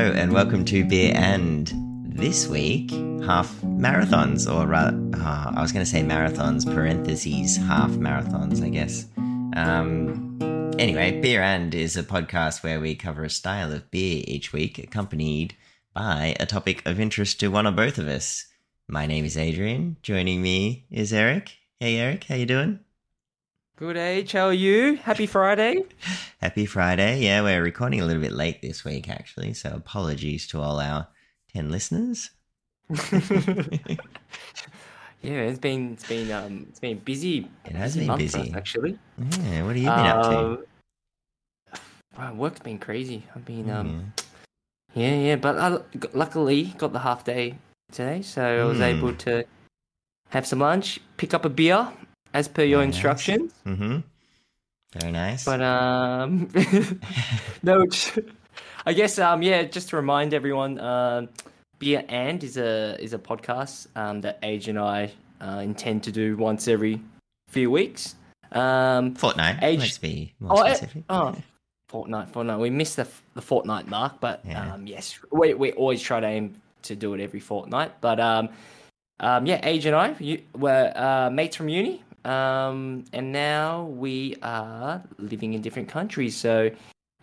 And welcome to Beer and this week half marathons or rather uh, I was going to say marathons parentheses half marathons I guess. Um, anyway, Beer and is a podcast where we cover a style of beer each week accompanied by a topic of interest to one or both of us. My name is Adrian. Joining me is Eric. Hey Eric, how you doing? Good age, how are you? Happy Friday. Happy Friday. Yeah, we're recording a little bit late this week, actually. So apologies to all our 10 listeners. yeah, it's been it's been um it's been busy. It has busy been busy. us, actually. Yeah, what have you been up to? Um, wow, work's been crazy. I've been um Yeah. yeah yeah, but I luckily got the half day today, so I was Hmm. able to have some lunch, pick up a beer as per your Very nice. instructions. Mm-hmm. Very nice. But um, no, I guess um, yeah. Just to remind everyone, um, beer and is a is a podcast um, that Age and I uh, intend to do once every few weeks. Um, Fortnite. Age- Let's be more oh, eh, specific. oh, fortnight, fortnight. We missed the the fortnight mark, but Yeah. um, yes, we we always try to aim to do it every fortnight. But um, um, yeah, Age and I you, were uh, mates from uni, um, and now we are living in different countries. So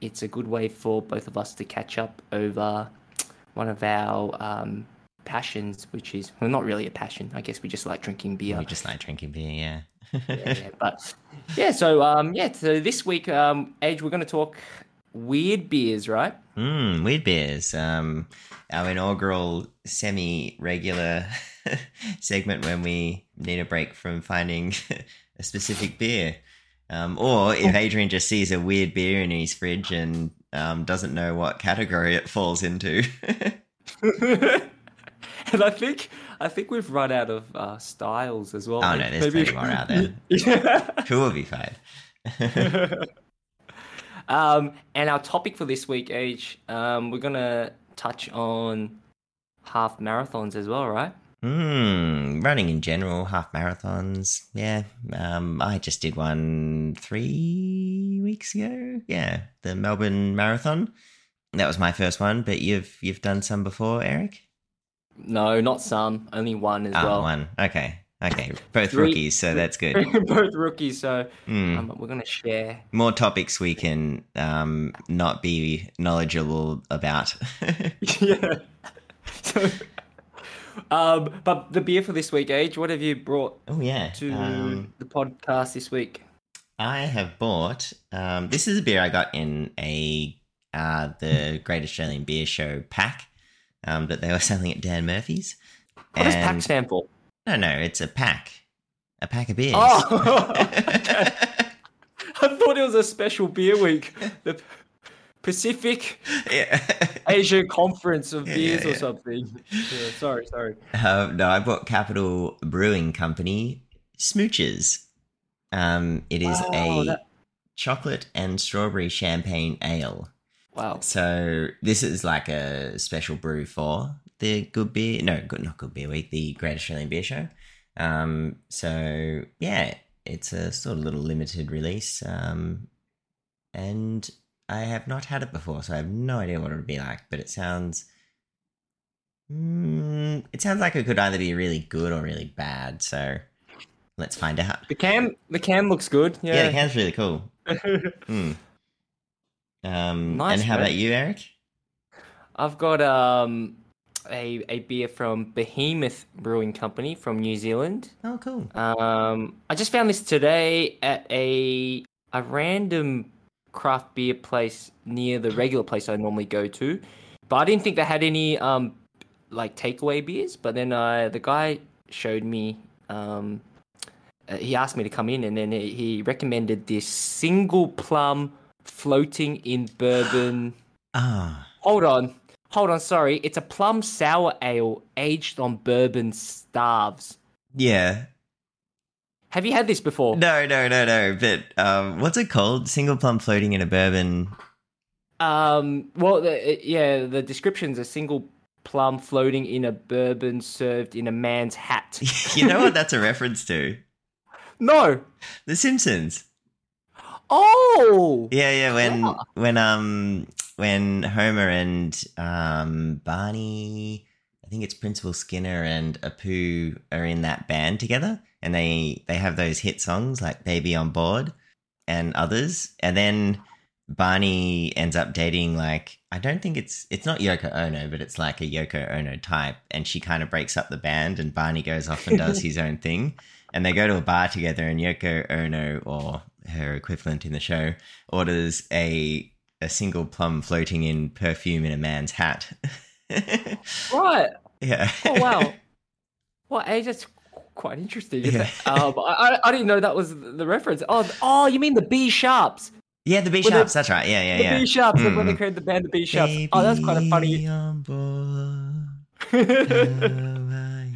it's a good way for both of us to catch up over one of our um, passions, which is well, not really a passion. I guess we just like drinking beer We just like drinking beer, yeah. yeah, but yeah, so um, yeah, so this week, um, Age, we're going to talk weird beers, right? Mm, weird beers. Um, our inaugural semi-regular segment when we need a break from finding a specific beer. Um, or if Adrian just sees a weird beer in his fridge and um, doesn't know what category it falls into. and I think I think we've run out of uh, styles as well. Oh, no, there's plenty more out there. Yeah. Who will be fine? um, and our topic for this week, Age, um, we're gonna touch on half marathons as well, right? Hmm, running in general, half marathons. Yeah, um, I just did one three weeks ago. Yeah, the Melbourne Marathon. That was my first one, but you've you've done some before, Eric. No, not some, only one as Ah, well. one. Okay, okay, both Three- rookies, so that's good. Both rookies, so Hmm. um, we're gonna share More topics we can um not be knowledgeable about. yeah. So, um, but the beer for this week, Age, what have you brought oh yeah. to Um, the podcast this week? I have bought. Um, this is a beer I got in a uh, the Great Australian Beer Show pack um, that they were selling at Dan Murphy's. What does PAC And- stand for? No, no, it's a pack, a pack of beers. Oh, I thought it was a special beer week, the Pacific yeah. Asia Conference of Yeah, Beers yeah, or something. Yeah, sorry, sorry. Um, no, I bought Capital Brewing Company Smooches. Um, it is Oh, a that- chocolate and strawberry champagne ale. Wow. So this is like a special brew for the Good Beer, no, good, not Good Beer Week, the Great Australian Beer Show. Um, so yeah, it's a sort of little limited release. Um, and I have not had it before, so I have no idea what it would be like. But it sounds, mm, it sounds like it could either be really good or really bad. So let's find out. The can, the can looks good. Yeah, Yeah. the can's really cool. Hmm. Um, Nice, and how man. about you, Eric? I've got um a a beer from Behemoth Brewing Company from New Zealand. Oh, cool. Um, I just found this today at a a random craft beer place near the regular place I normally go to, but I didn't think they had any um like takeaway beers. But then uh, the guy showed me um uh, he asked me to come in and then he, he recommended this single plum floating in bourbon. Ah, Hold on. Hold on, sorry. It's a plum sour ale aged on bourbon staves. yeah. Have you had this before? No, no, no, no. But um, what's it called? Single plum floating in a bourbon. Um. Well, the, yeah. The description's a single plum floating in a bourbon served in a man's hat. you know what that's a reference to? no. The Simpsons. Oh, Yeah, yeah. When Yeah. when um when Homer and um Barney, I think it's Principal Skinner and Apu are in that band together, and they they have those hit songs like "Baby on Board" and others, and then Barney ends up dating like I don't think it's it's not Yoko Ono, but it's like a Yoko Ono type, and she kind of breaks up the band, and Barney goes off and does his own thing, and they go to a bar together, and Yoko Ono or her equivalent in the show orders a a single plum floating in perfume in a man's hat. right. yeah. Oh wow. Well, hey, that's quite interesting. Yeah. Um, I, I- didn't know that was the reference. Oh, oh, you mean the Be Sharps? yeah, the B the- sharps. That's right. Yeah, yeah, The yeah. Be Sharps. When they Mm. created the band, the Be Sharps. Oh, that's kind of funny. On board.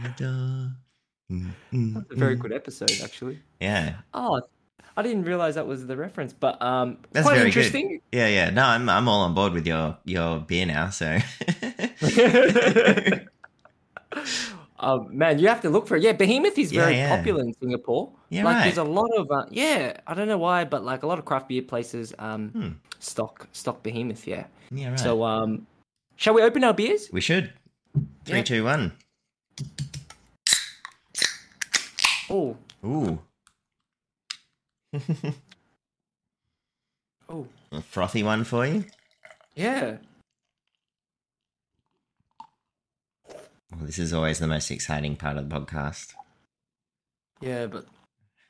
Mm, mm, That's a very mm. good episode, actually. Yeah, Oh, I didn't realize that was the reference, but um, That's quite very good. interesting. yeah, yeah. No, I'm I'm all on board with your your beer now. So um, man, you have to look for it. Yeah, Behemoth is Yeah, very yeah. popular in Singapore. Yeah, like right. there's a lot of uh, yeah, I don't know why, but like a lot of craft beer places um Hmm. stock stock Behemoth. Yeah. yeah, right. So um, shall we open our beers? we should three, Yeah. two, one. Oh, Ooh, oh, a frothy one for you. yeah. Well, this is always the most exciting part of the podcast. Yeah, but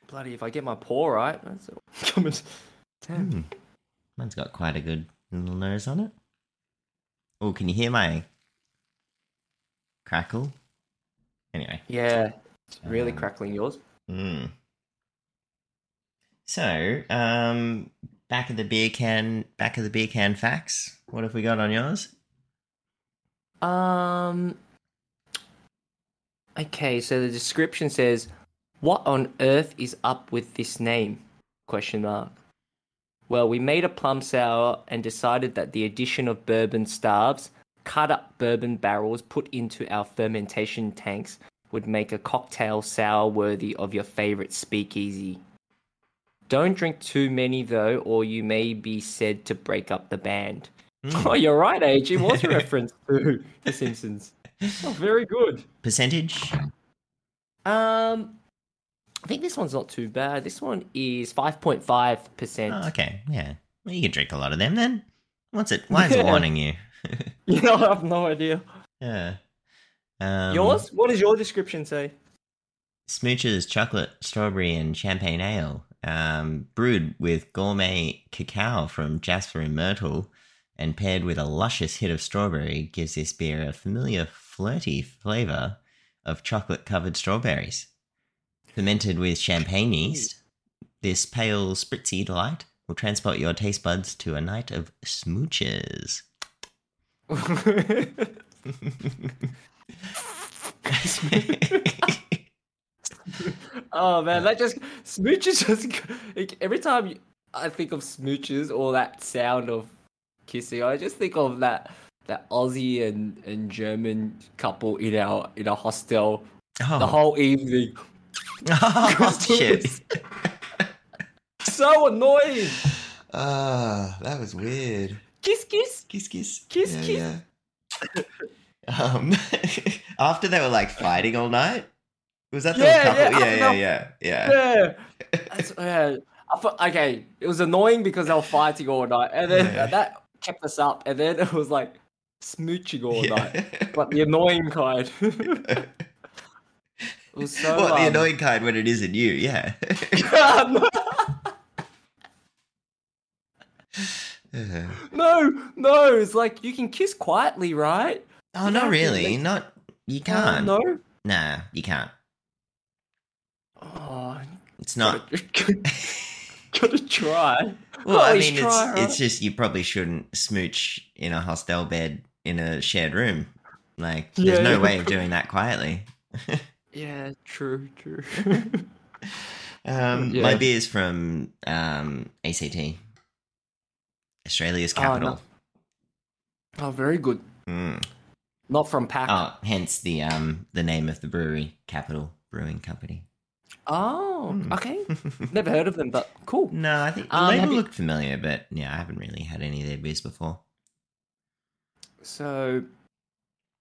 bloody, if I get my paw right, that's coming. Hmm. Mine's got quite a good little nose on it. Oh, can you hear my crackle? Anyway. Yeah, it's really Um, crackling yours. Mm. So, um, back of the beer can, back of the beer can facts. What have we got on yours? Um. Okay, so the description says, "What on earth is up with this name?" Question mark. Well, we made a plum sour and decided that the addition of bourbon staves, cut up bourbon barrels put into our fermentation tanks, would make a cocktail sour worthy of your favorite speakeasy. Don't drink too many though, or you may be said to break up the band. Mm. Oh, you're right, Age. It was a reference to The Simpsons. Oh, very good. Percentage? Um, I think this one's not too bad. This one is five point five percent. Oh, okay, yeah. Well, you can drink a lot of them then. What's it? Why is it warning you? You know, I have no idea. yeah. Um, Yours? What does your description say? Smooches chocolate, strawberry, and champagne ale, um, brewed with gourmet cacao from Jasper and Myrtle, and paired with a luscious hit of strawberry, gives this beer a familiar, flirty flavour of chocolate-covered strawberries. Fermented with champagne yeast, this pale, spritzy delight will transport your taste buds to a night of smooches. oh man, that just smooches. Just like, every time I think of smooches or that sound of kissing, I just think of that that Aussie and, and German couple in our in a hostel oh, the whole evening. oh shit! So annoying. Ah, that was weird. Kiss, kiss. Kiss, kiss, Kiss, yeah, kiss. Yeah. um, after they were like fighting all night, was that the Yeah, couple? yeah, Yeah, yeah, yeah, yeah. Yeah. That's, yeah. I thought, okay, it was annoying because they were fighting all night, and then that kept us up, and then it was like smooching all Yeah. night, but the annoying kind. was so. what the um, annoying kind when it isn't you? Yeah. Uh, no, no, it's like you can kiss quietly, right? oh, You not really. Not you Oh, can't. no. Nah, you can't. Oh, It's not. gotta, gotta try. Well, I mean, it's try, it's right? just you probably shouldn't smooch in a hostel bed in a shared room. Like, there's Yeah. no way of doing that quietly. Yeah, true, true. Um, Yeah. My beer's from um, ACT, Australia's Oh, no. capital. oh, very good. Mm. Not from Pack. Oh, hence the um the name of the brewery, Capital Brewing Company. Oh, Hmm. okay. Never heard of them, but cool. No, I think the Um, have label you- looked familiar, but yeah, I haven't really had any of their beers before. So,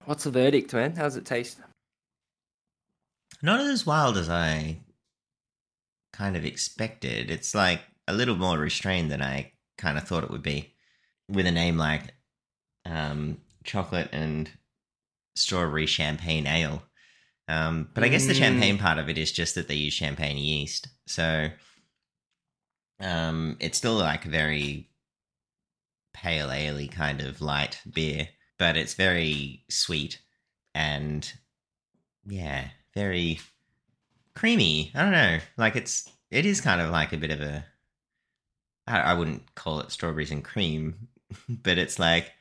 what's the verdict, man? How's it taste? Not as wild as I kind of expected. It's like a little more restrained than I kind of thought it would be, with a name like um, chocolate and strawberry champagne ale. Um, but I guess the Mm. champagne part of it is just that they use champagne yeast, so um, it's still like very pale ale kind of light beer, but it's very sweet and yeah, very creamy. I don't know, like it's it is kind of like a bit of a I, I wouldn't call it strawberries and cream, but it's like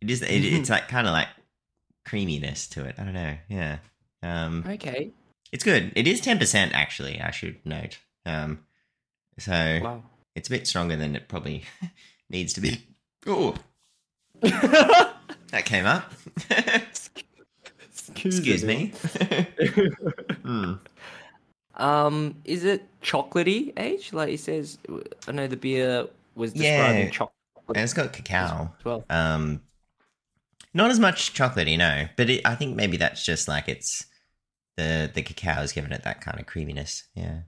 it is it, it's like kind of like creaminess to it. I don't know, yeah. Um, Okay. it's good. It is ten percent actually. I should note. Um, so Wow. it's a bit stronger than it probably needs to be. Oh, that came up. Excuse me. Hmm. Um, is it chocolatey age? Like he says, I know the beer was described Yeah. chocolate And it's got cacao. as well. Um, not as much chocolatey, no. But it, I think maybe that's just like it's the the cacao is giving it that kind of creaminess. Yeah.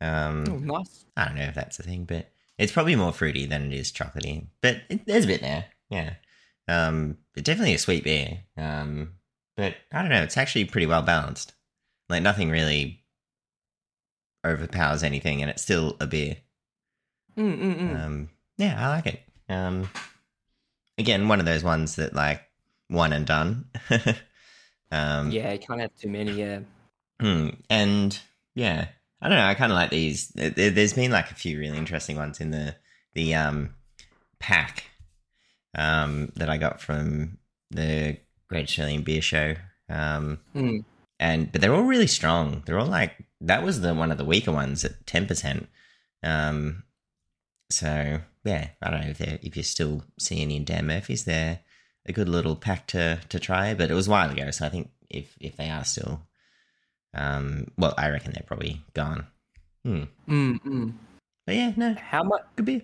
Um, Oh, nice. I don't know if that's a thing, but it's probably more fruity than it is chocolatey. But it, there's a bit there, yeah. Um, but definitely a sweet beer. Um, but I don't know, it's actually pretty well balanced. Like nothing really overpowers anything, and it's still a beer. Mm, mm, mm. Um, yeah, I like it. Um, again, one of those ones that like one and done. um, yeah, you can't have too many. Yeah. Hmm, and yeah, I don't know. I kind of like these. There, there- there's been like a few really interesting ones in the the um pack um that I got from the Great Australian Beer Show. Um, Mm. and but they're all really strong. They're all like that was the one of the weaker ones at ten percent. Um, so yeah, I don't know if they're if you're still seeing in Dan Murphy's, they're a good little pack to to try. But it was a while ago, so I think if if they are still, um, well, I reckon they're probably gone. Hmm. Mm, mm. But yeah, no, How much? good beer.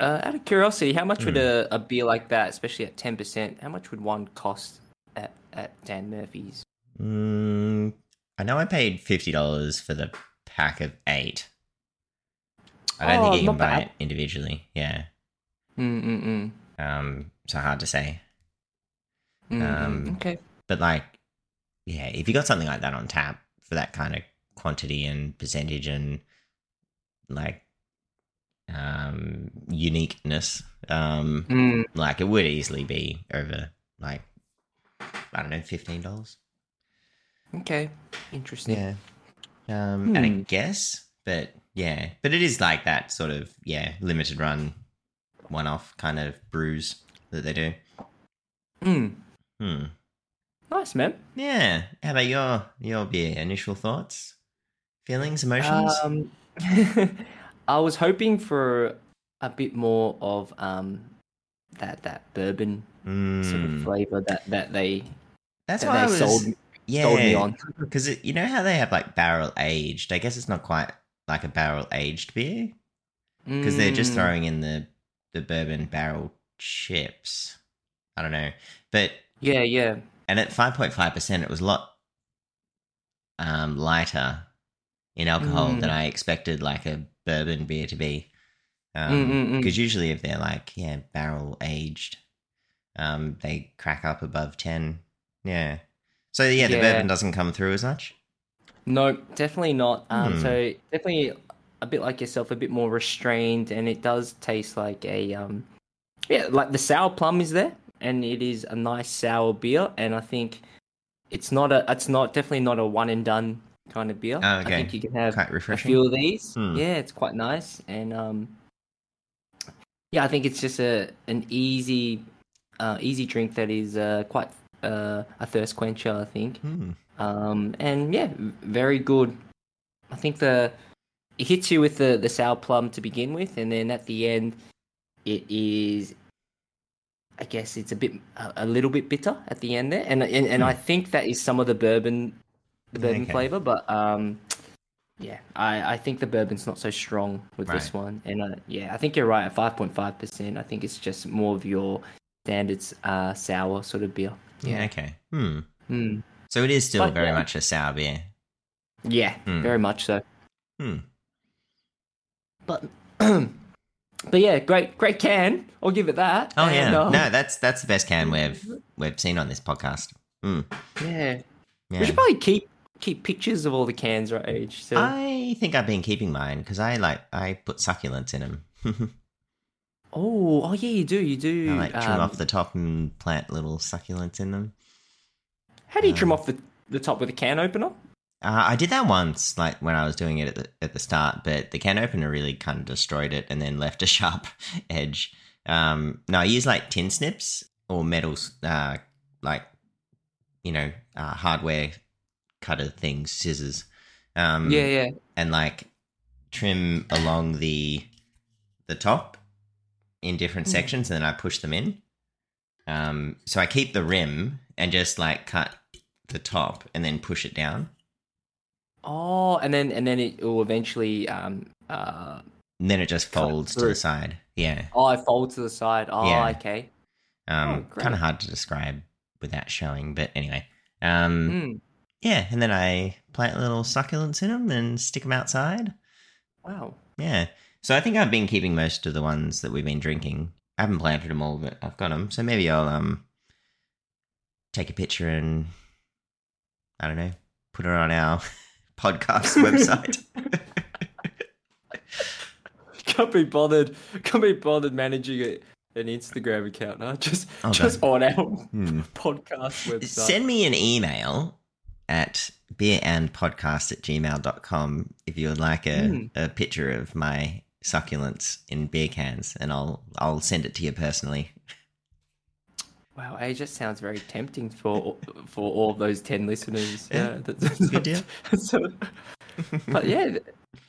Uh, out of curiosity, how much would Hmm. a, a beer like that, especially at ten percent, how much would one cost at at Dan Murphy's? Mm, I know I paid fifty dollars for the pack of eight. I don't Oh, think you can buy bad. it individually. Yeah. Mm, mm, mm. Um, so hard to say. Mm, mm. Um, okay. But like, yeah, if you got something like that on tap for that kind of quantity and percentage and like um uniqueness, um, Mm, like it would easily be over like I don't know, fifteen dollars. okay. Interesting. Yeah. Um, and I Hmm. guess, but yeah, but it is like that sort of yeah limited run, one off kind of brews that they do. Mm. Hmm. Nice, man. Yeah. How about your your beer? Initial thoughts, feelings, emotions? Um, I was hoping for a bit more of um that that bourbon sort of Mm. flavor that that they That's that what I they was. sold sold me yeah, on. because you know how they have like barrel aged. I guess it's not quite like a barrel aged beer because they're just Mm. throwing in the the bourbon barrel chips. I don't know, but Yeah, yeah. And at five point five percent, it was a lot um, lighter in alcohol Mm. than I expected, like a bourbon beer to be. Mm, mm, mm. Because usually, if they're like yeah barrel aged, um, they crack up above ten. Yeah. So yeah, the Yeah. bourbon doesn't come through as much. No, definitely not. Um, Hmm. so definitely a bit like yourself, a bit more restrained, and it does taste like a um, yeah, like the sour plum is there, and it is a nice sour beer, and I think it's not a, it's not definitely not a one and done kind of beer. Oh, okay. I think you can have a few of these. Hmm. Yeah, it's quite nice, and um, yeah, I think it's just a an easy, uh, easy drink that is uh, quite uh, a thirst quencher. I think. Hmm. Um, and yeah, very good. I think the it hits you with the the sour plum to begin with, and then at the end, it is. I guess it's a bit a, a little bit bitter at the end there, and and, and I think that is some of the bourbon, the bourbon Okay. flavor. But um, Yeah, I, I think the bourbon's not so strong with this one, and uh, yeah, I think you're right at five point five percent. I think it's just more of your standards uh, sour sort of beer. Yeah. Okay. Hmm. Hmm. So it is still But, very yeah. much a sour beer. Yeah, Hmm. very much so. Hmm. But but yeah, great great can. I'll give it that. Oh And, yeah. um, no, that's that's the best can we've we've seen on this podcast. Hmm. yeah. Yeah. We should probably keep keep pictures of all the cans, right? Age. So I think I've been keeping mine because I like I put succulents in them. oh oh yeah, you do you do. I like trim um, off the top and plant little succulents in them. How do you trim um, off the the top with a can opener? Uh, I did that once, like when I was doing it at the at the start, but the can opener really kind of destroyed it and then left a sharp edge. Um, no, I use like tin snips or metals, uh, like you know, uh, hardware cutter things, scissors. Um, yeah, yeah. and like trim along the the top in different Mm. sections, and then I push them in. Um, so I keep the rim and just like cut the top and then push it down. Oh, and then and then it will eventually um uh And then it just folds to the side. Yeah. oh I fold to the side. Oh, Yeah. okay. Um, Oh, kind of hard to describe without showing, but anyway. Um, Mm. yeah, and then I plant little succulents in them and stick them outside. Wow. Yeah. So I think I've been keeping most of the ones that we've been drinking. I haven't planted them all, but I've got them. So maybe I'll um take a picture and I don't know, put it on our podcast website. Can't be bothered. Can't be bothered managing it, an Instagram account. No, just just on our Hmm. podcast website. Send me an email at beerandpodcast at gmail.com if you would like a, Mm. a picture of my succulents in beer cans and I'll I'll send it to you personally. Wow, just sounds very tempting for for all those ten listeners. Yeah, Yeah, that's, good deal. so, but yeah,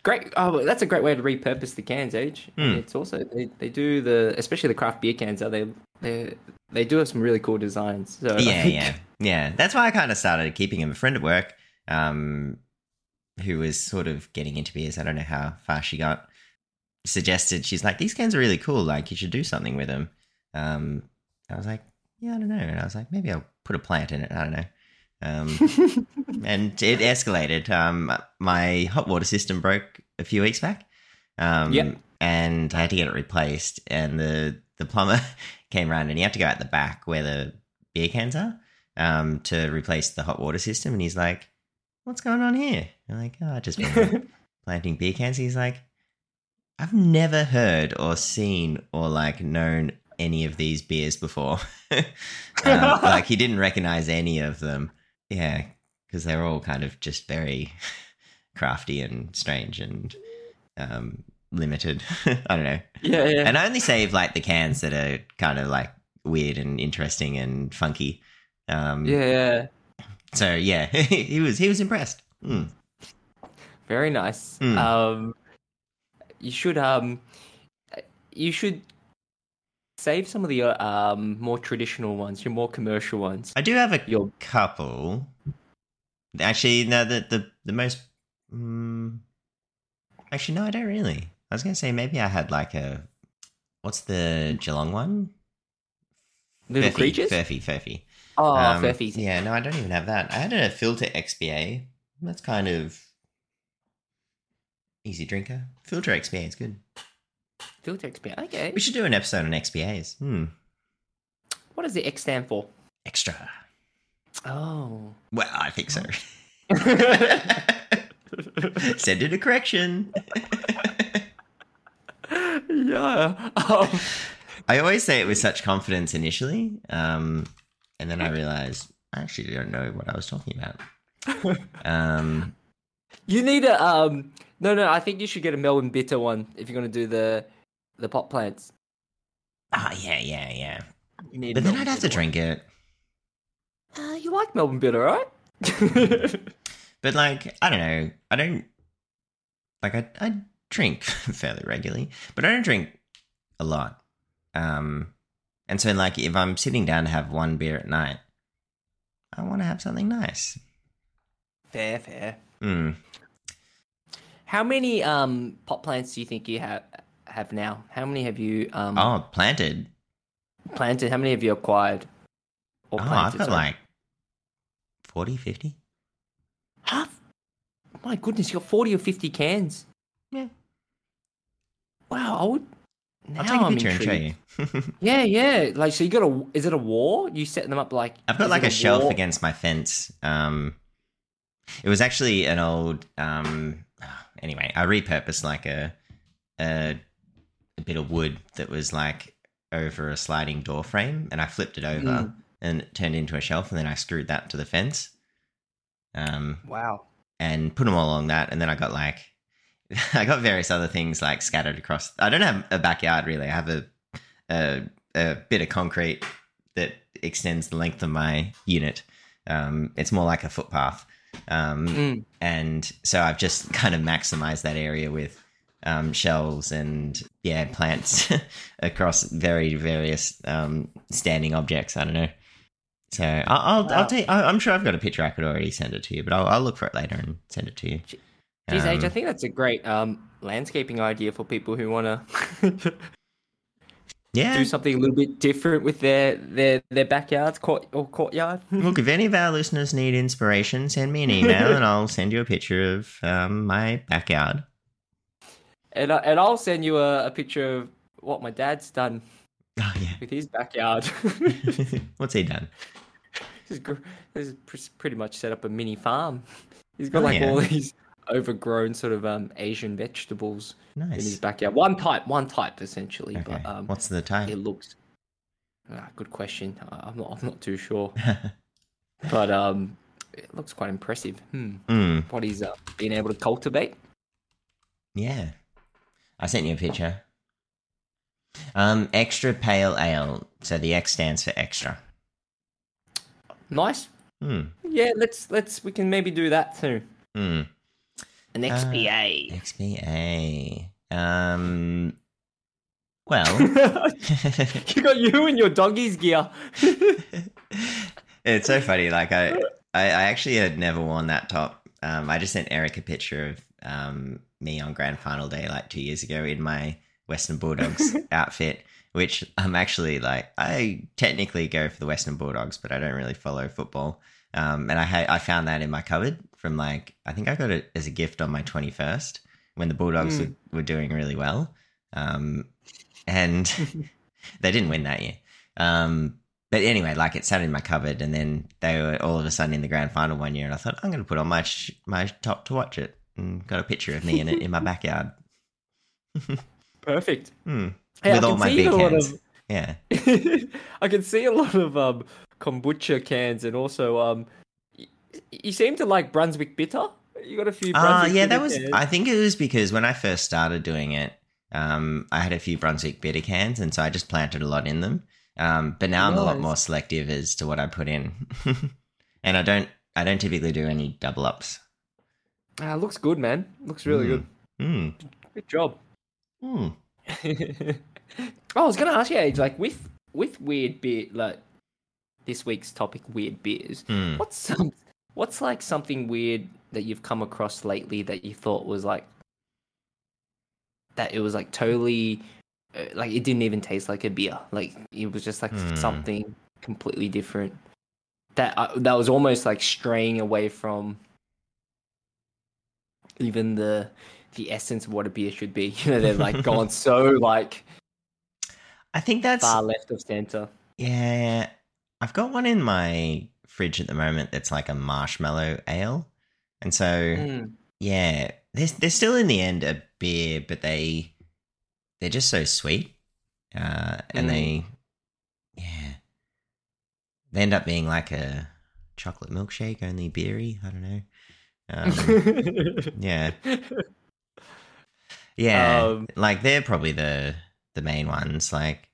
great. Oh, that's a great way to repurpose the cans. Age. Hmm. It's also they, they do the especially the craft beer cans. Are they they they do have some really cool designs. So yeah, yeah, yeah. That's why I kind of started keeping him. A friend at work, um, who was sort of getting into beers. I don't know how far she got. Suggested she's like these cans are really cool. Like you should do something with them. Um, I was like, yeah, I don't know. And I was like, maybe I'll put a plant in it. I don't know. Um, and it escalated. Um, my hot water system broke a few weeks back. Um, Yep. and I had to get it replaced. And the the plumber came around, and he had to go out the back where the beer cans are um, to replace the hot water system. And he's like, "What's going on here?" I'm like, "Oh, I just planting beer cans." He's like, "I've never heard or seen or like known any of these beers before." um, like he didn't recognize any of them. Yeah, because they're all kind of just very crafty and strange and um, limited. I don't know. yeah, yeah. And I only save like the cans that are kind of like weird and interesting and funky. Um, yeah, yeah. So yeah, he was he was impressed. Mm. Very nice. Hmm. Um, you should um, you should save some of the uh, um more traditional ones, your more commercial ones. I do have a Your couple. Actually, no. The the the most. Mm, actually, no. I don't really. I was gonna say maybe I had like a. What's the Geelong one? little Furphy, creatures. Furphy, Furphy. Oh, Um, Furphies. Yeah, no, I don't even have that. I had a Philter XPA. That's kind of easy drinker. Philter XPA is good. Philter XP. Okay. We should do an episode on XPAs. Hmm. What does the X stand for? Extra. Oh. Well, I think so. Send it a correction. yeah. Um, I always say it with such confidence initially, um, and then I realized I actually don't know what I was talking about. Um, you need a um. No, no. I think you should get a Melbourne bitter one if you're gonna do the the pot plants. ah, yeah, yeah, yeah. You need. But a then I'd have to bitter drink it. Uh, you like Melbourne bitter, right? But like, I don't know. I don't like. I I drink fairly regularly, but I don't drink a lot. Um, and so like, if I'm sitting down to have one beer at night, I want to have something nice. fair, fair. Hmm. How many um pot plants do you think you have have now? How many have you um Oh, planted. planted? How many have you acquired? Or Oh, I've got sorry? like 40, 50. half. My goodness, you got forty or fifty cans. Yeah. Wow, I would. I'll take a I'm picture and show you. Yeah, yeah. Like, so you got a? Is it a war? You setting them up like? I've got like it a shelf wall? against my fence. Um, it was actually an old. Um, anyway, I repurposed like a, a a bit of wood that was like over a sliding door frame, and I flipped it over, Mm. and it turned into a shelf, and then I screwed that to the fence. Um, Wow. and put them all along that, and then I got like. I got various other things like scattered across. I don't have a backyard really. I have a a, a bit of concrete that extends the length of my unit. Um, it's more like a footpath, um, Mm. and so I've just kind of maximized that area with um, shelves and yeah, plants across very various um, standing objects. I don't know. So I'll I'll, Wow. I'll take. I'm sure I've got a picture. I could already send it to you, but I'll, I'll look for it later and send it to you. Geez, Age, I Um, think that's a great um landscaping idea for people who want to yeah. do something a little bit different with their their their backyards court or courtyard. Look, if any of our listeners need inspiration, send me an email and I'll send you a picture of um, my backyard. And I, and I'll send you a, a picture of what my dad's done Oh yeah. with his backyard. What's he done? He's gr- he's pr- pretty much set up a mini farm. He's got Oh, like yeah. all these overgrown sort of um Asian vegetables in his backyard. One type, one type essentially, Okay. but um, What's the type? it looks. Ah, good question. I'm not. I'm not too sure, but um, it looks quite impressive. Hmm. mm, What he's uh, been able to cultivate. yeah. I sent you a picture. Um, extra pale ale. So the X stands for extra. Nice. Hmm. Yeah. Let's let's we can maybe do that too. Hmm. An XPA. XPA. Um. Well. you got you and your doggies gear. it's so funny. Like I, I, I actually had never worn that top. Um, I just sent Eric a picture of um, me on grand final day like two years ago in my Western Bulldogs outfit, which I'm actually like I technically go for the Western Bulldogs, but I don't really follow football. Um, and I had I found that in my cupboard from like I think I got it as a gift on my 21st when the Bulldogs Mm. were, were doing really well. Um, and they didn't win that year. Um, but anyway, like it sat in my cupboard, and then they were all of a sudden in the grand final one year, and I thought I'm going to put on my sh- my top to watch it, and got a picture of me in it in my backyard. Perfect. Hmm. Hey, With all my big hands. of- Yeah, I can see a lot of um, kombucha cans, and also um, y- you seem to like Brunswick bitter. You got a few. Ah, Brunswick yeah, that was. cans. I think it was because when I first started doing it, um, I had a few Brunswick bitter cans, and so I just planted a lot in them. Um, but now I'm a lot more selective as to what I put in, and I don't. I don't typically do any double ups. Ah, looks good, man. Looks really good. Mm. Good job. Mm. oh, I was gonna ask you, Age, like with with weird beer, like this week's topic, weird beers. Mm. What's some, what's like something weird that you've come across lately that you thought was like that it was like totally uh, like it didn't even taste like a beer. Like it was just like Hmm. something completely different. That uh, that was almost like straying away from even the the essence of what a beer should be. You know, they're like gone so like I think that's far left of center. yeah. I've got one in my fridge at the moment that's like a marshmallow ale, and so Mm. yeah, they're they're still in the end a beer, but they they're just so sweet, uh, and Mm. they yeah they end up being like a chocolate milkshake, only beery. I don't know. Um, yeah, yeah, Um, like they're probably the the main ones. Like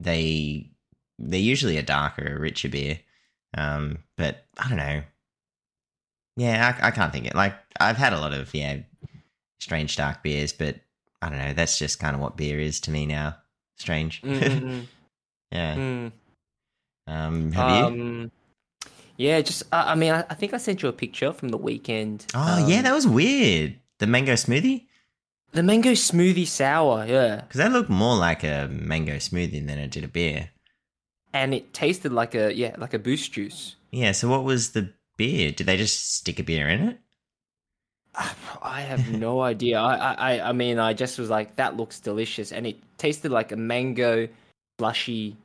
they they're usually a darker, richer beer. Um, but I don't know. Yeah, I, I can't think it. Like I've had a lot of yeah strange dark beers, but I don't know. That's just kind of what beer is to me now. Strange. Mm, yeah. mm, Um, have you? um, yeah, just uh, I mean, I, I think I sent you a picture from the weekend. Oh yeah, um, that was weird. The mango smoothie? The mango smoothie sour, yeah. Because that looked more like a mango smoothie than it did a beer. And it tasted like a yeah, like a boost juice. Yeah, so what was the beer? Did they just stick a beer in it? I have no idea. I, I, I mean, I just was like, that looks delicious, and it tasted like a mango slushy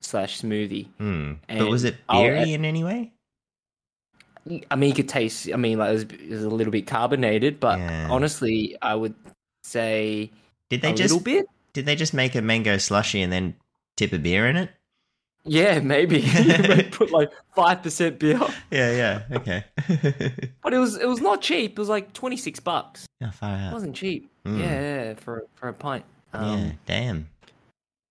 slash smoothie. Hmm. But was it I'll- beery in any way? I mean, you could taste. I mean, like it was, it was a little bit carbonated, but Yeah. honestly, I would say Did they a just little bit. did they just make a mango slushy and then tip a beer in it? Yeah, maybe put like five percent beer, Yeah, yeah, okay. but it was it was not cheap. It was like twenty six bucks. yeah, far It wasn't cheap. Mm. Yeah, yeah, for for a pint. yeah, Um, damn.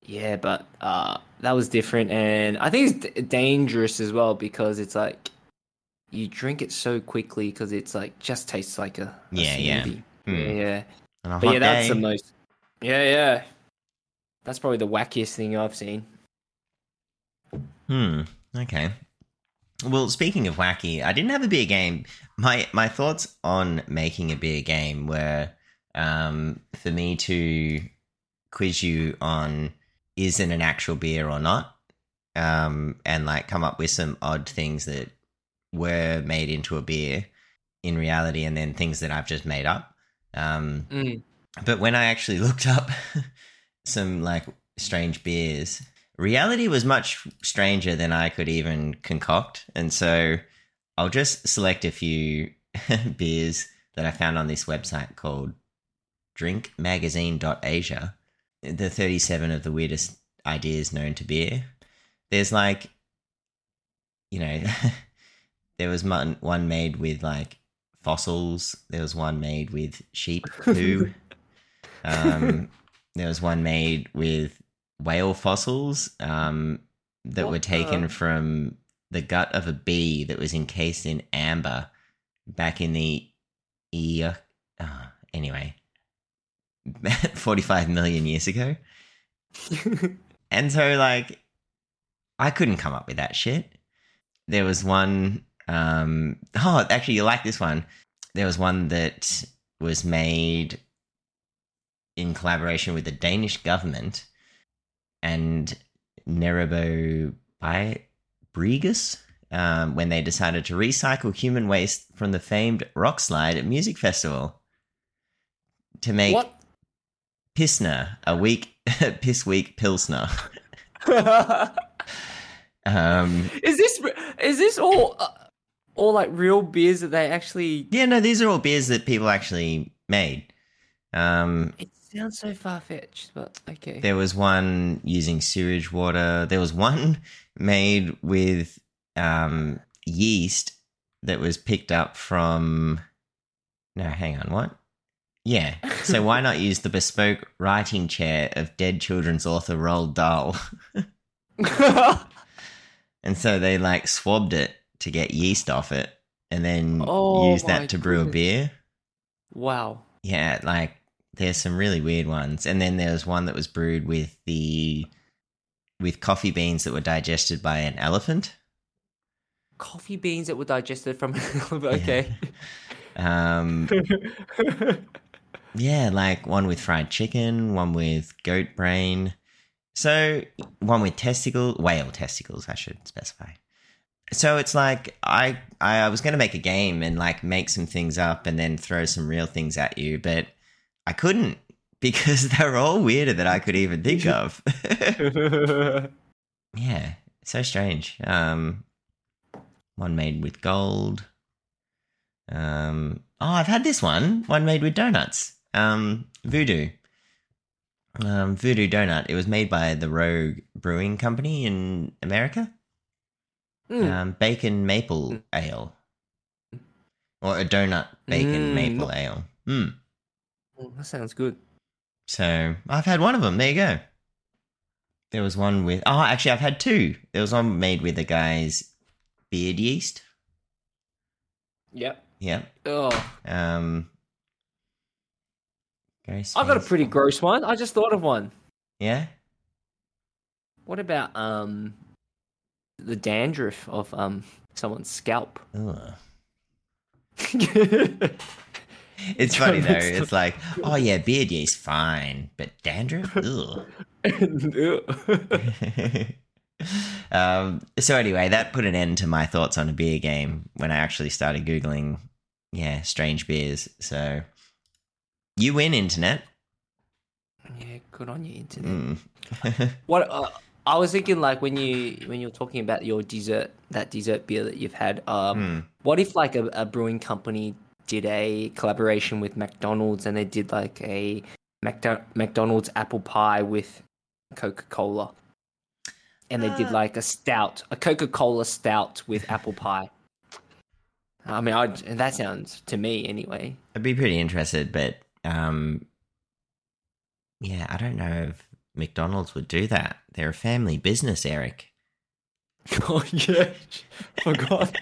Yeah, but uh, that was different, and I think it's d- dangerous as well because it's like you drink it so quickly because it's like just tastes like a, a Yeah, yeah. smoothie. Mm. yeah, yeah. But yeah, that's day. the most. Yeah, yeah. That's probably the wackiest thing I've seen. Hmm. Okay. Well, speaking of wacky, I didn't have a beer game. My my thoughts on making a beer game were um, for me to quiz you on is it an actual beer or not, um, and like come up with some odd things that were made into a beer in reality, and then things that I've just made up. Um, Mm. but when I actually looked up some like strange beers, reality was much stranger than I could even concoct. And so I'll just select a few beers that I found on this website called drinkmagazine.asia. The 37 of the weirdest ideas known to beer. There's like, you know, there was one, one made with like fossils. There was one made with sheep poo. um, there was one made with whale fossils um, that What were taken the- from the gut of a bee that was encased in amber back in the ear. Uh, anyway, 45 million years ago. And so, like, I couldn't come up with that shit. There was one, um, oh, actually, you like this one. There was one that was made in collaboration with the Danish government and Nerebo by Brigus um, when they decided to recycle human waste from the famed Roskilde at music festival to make what? Pissner, a weak piss weak pilsner. Um, is this is this all uh, all like real beers that they actually? yeah, no, these are all beers that people actually made. Um, It sounds so far fetched, but okay. there was one using sewage water. There was one made with um, yeast that was picked up from. No, hang on, what? Yeah, so why not use the bespoke writing chair of dead children's author Roald Dahl? And so they like swabbed it to get yeast off it and then Oh use that to brew a beer. wow. Yeah, like there's some really weird ones. And then there was one that was brewed with the with coffee beans that were digested by an elephant. Coffee beans that were digested from. okay. Um yeah, like one with fried chicken, one with goat brain. So one with testicle whale testicles, I should specify. So it's like I I was gonna make a game and like make some things up and then throw some real things at you, but I couldn't because they're all weirder than I could even think of. yeah, so strange. Um, one made with gold. Um, oh, I've had this one. One made with donuts. Um, Voodoo. Um, Voodoo Doughnut. It was made by the Rogue Brewing Company in America. Mm. Um, bacon maple ale, or a donut bacon Mm. maple ale. Mm. That sounds good. So I've had one of them. There you go. There was one with. Oh, actually, I've had two. There was one made with a guy's beard yeast. Yep. Yep. Oh, Um. I got a pretty gross one. I just thought of one. Yeah. What about um the dandruff of um someone's scalp? Ugh. It's funny though. It's like, oh yeah, beard yeast fine, but dandruff. Ugh. um, so anyway, that put an end to my thoughts on a beer game when I actually started googling, yeah, strange beers. So you win, internet. yeah, good on you, internet. Mm. What uh, I was thinking, like when you when you're talking about your dessert, that dessert beer that you've had. Um, Hmm. what if like a, a brewing company did a collaboration with McDonald's and they did like a McDo- McDonald's apple pie with Coca Cola, and they did Uh. like a stout, a Coca Cola stout with apple pie. I mean, I that sounds to me anyway. I'd be pretty interested, but um, yeah, I don't know if McDonald's would do that. They're a family business, Eric. Oh yeah, forgot.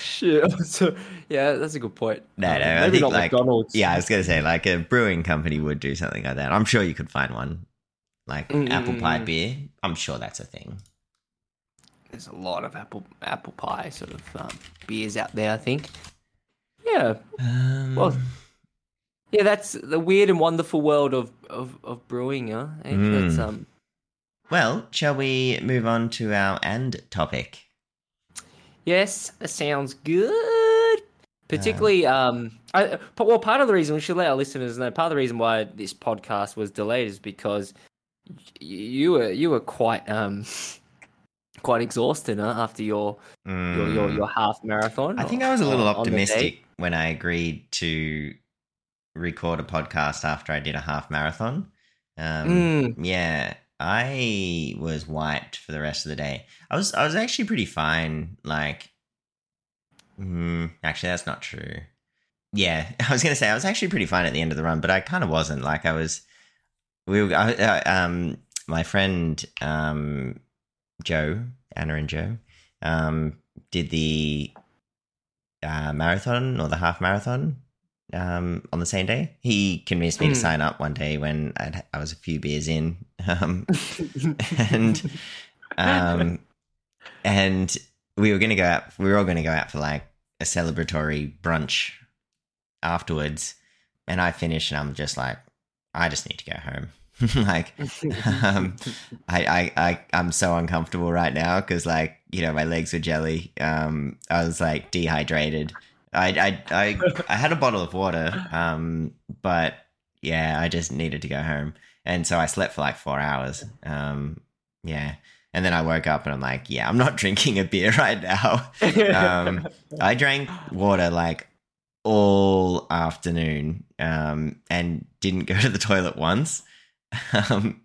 Shit. So, yeah, that's a good point. No, Um, no, I maybe think not like McDonald's. yeah, I was gonna say like a brewing company would do something like that. I'm sure you could find one, like Mm, apple pie mm. beer. I'm sure that's a thing. there's a lot of apple apple pie sort of um, beers out there. I think. Yeah, Um, Well, yeah, that's the weird and wonderful world of of, of brewing. Huh? Mm. That's um. well, shall we move on to our end topic? Yes, that sounds good. Particularly, um, I, well, part of the reason we should let our listeners know. Part of the reason why this podcast was delayed is because y- you were you were quite um quite exhausted huh, after your, your your Mm. your half marathon. I think I was a little on- on the day. optimistic when I agreed to record a podcast after I did a half marathon. Um, Mm. Yeah, I was wiped for the rest of the day. I was I was actually pretty fine. Like, mm, actually, that's not true. Yeah, I was gonna say I was actually pretty fine at the end of the run, but I kind of wasn't. Like, I was. We were, I, uh, um my friend um Joe Anna and Joe um did the uh, marathon or the half marathon um, on the same day. He convinced me to Hmm. sign up one day when I'd, I was a few beers in, um, and um, and we were going to go out. We were all going to go out for like a celebratory brunch afterwards. And I finished, and I'm just like, I just need to go home. like, um, I, I, I, I'm so uncomfortable right now because, like, you know, my legs were jelly. Um, I was like dehydrated. I, I, I, I had a bottle of water, um, but yeah, I just needed to go home, and so I slept for like four hours. Um, yeah, and then I woke up and I'm like, yeah, I'm not drinking a beer right now. Um, I drank water like all afternoon, um, and didn't go to the toilet once. Um,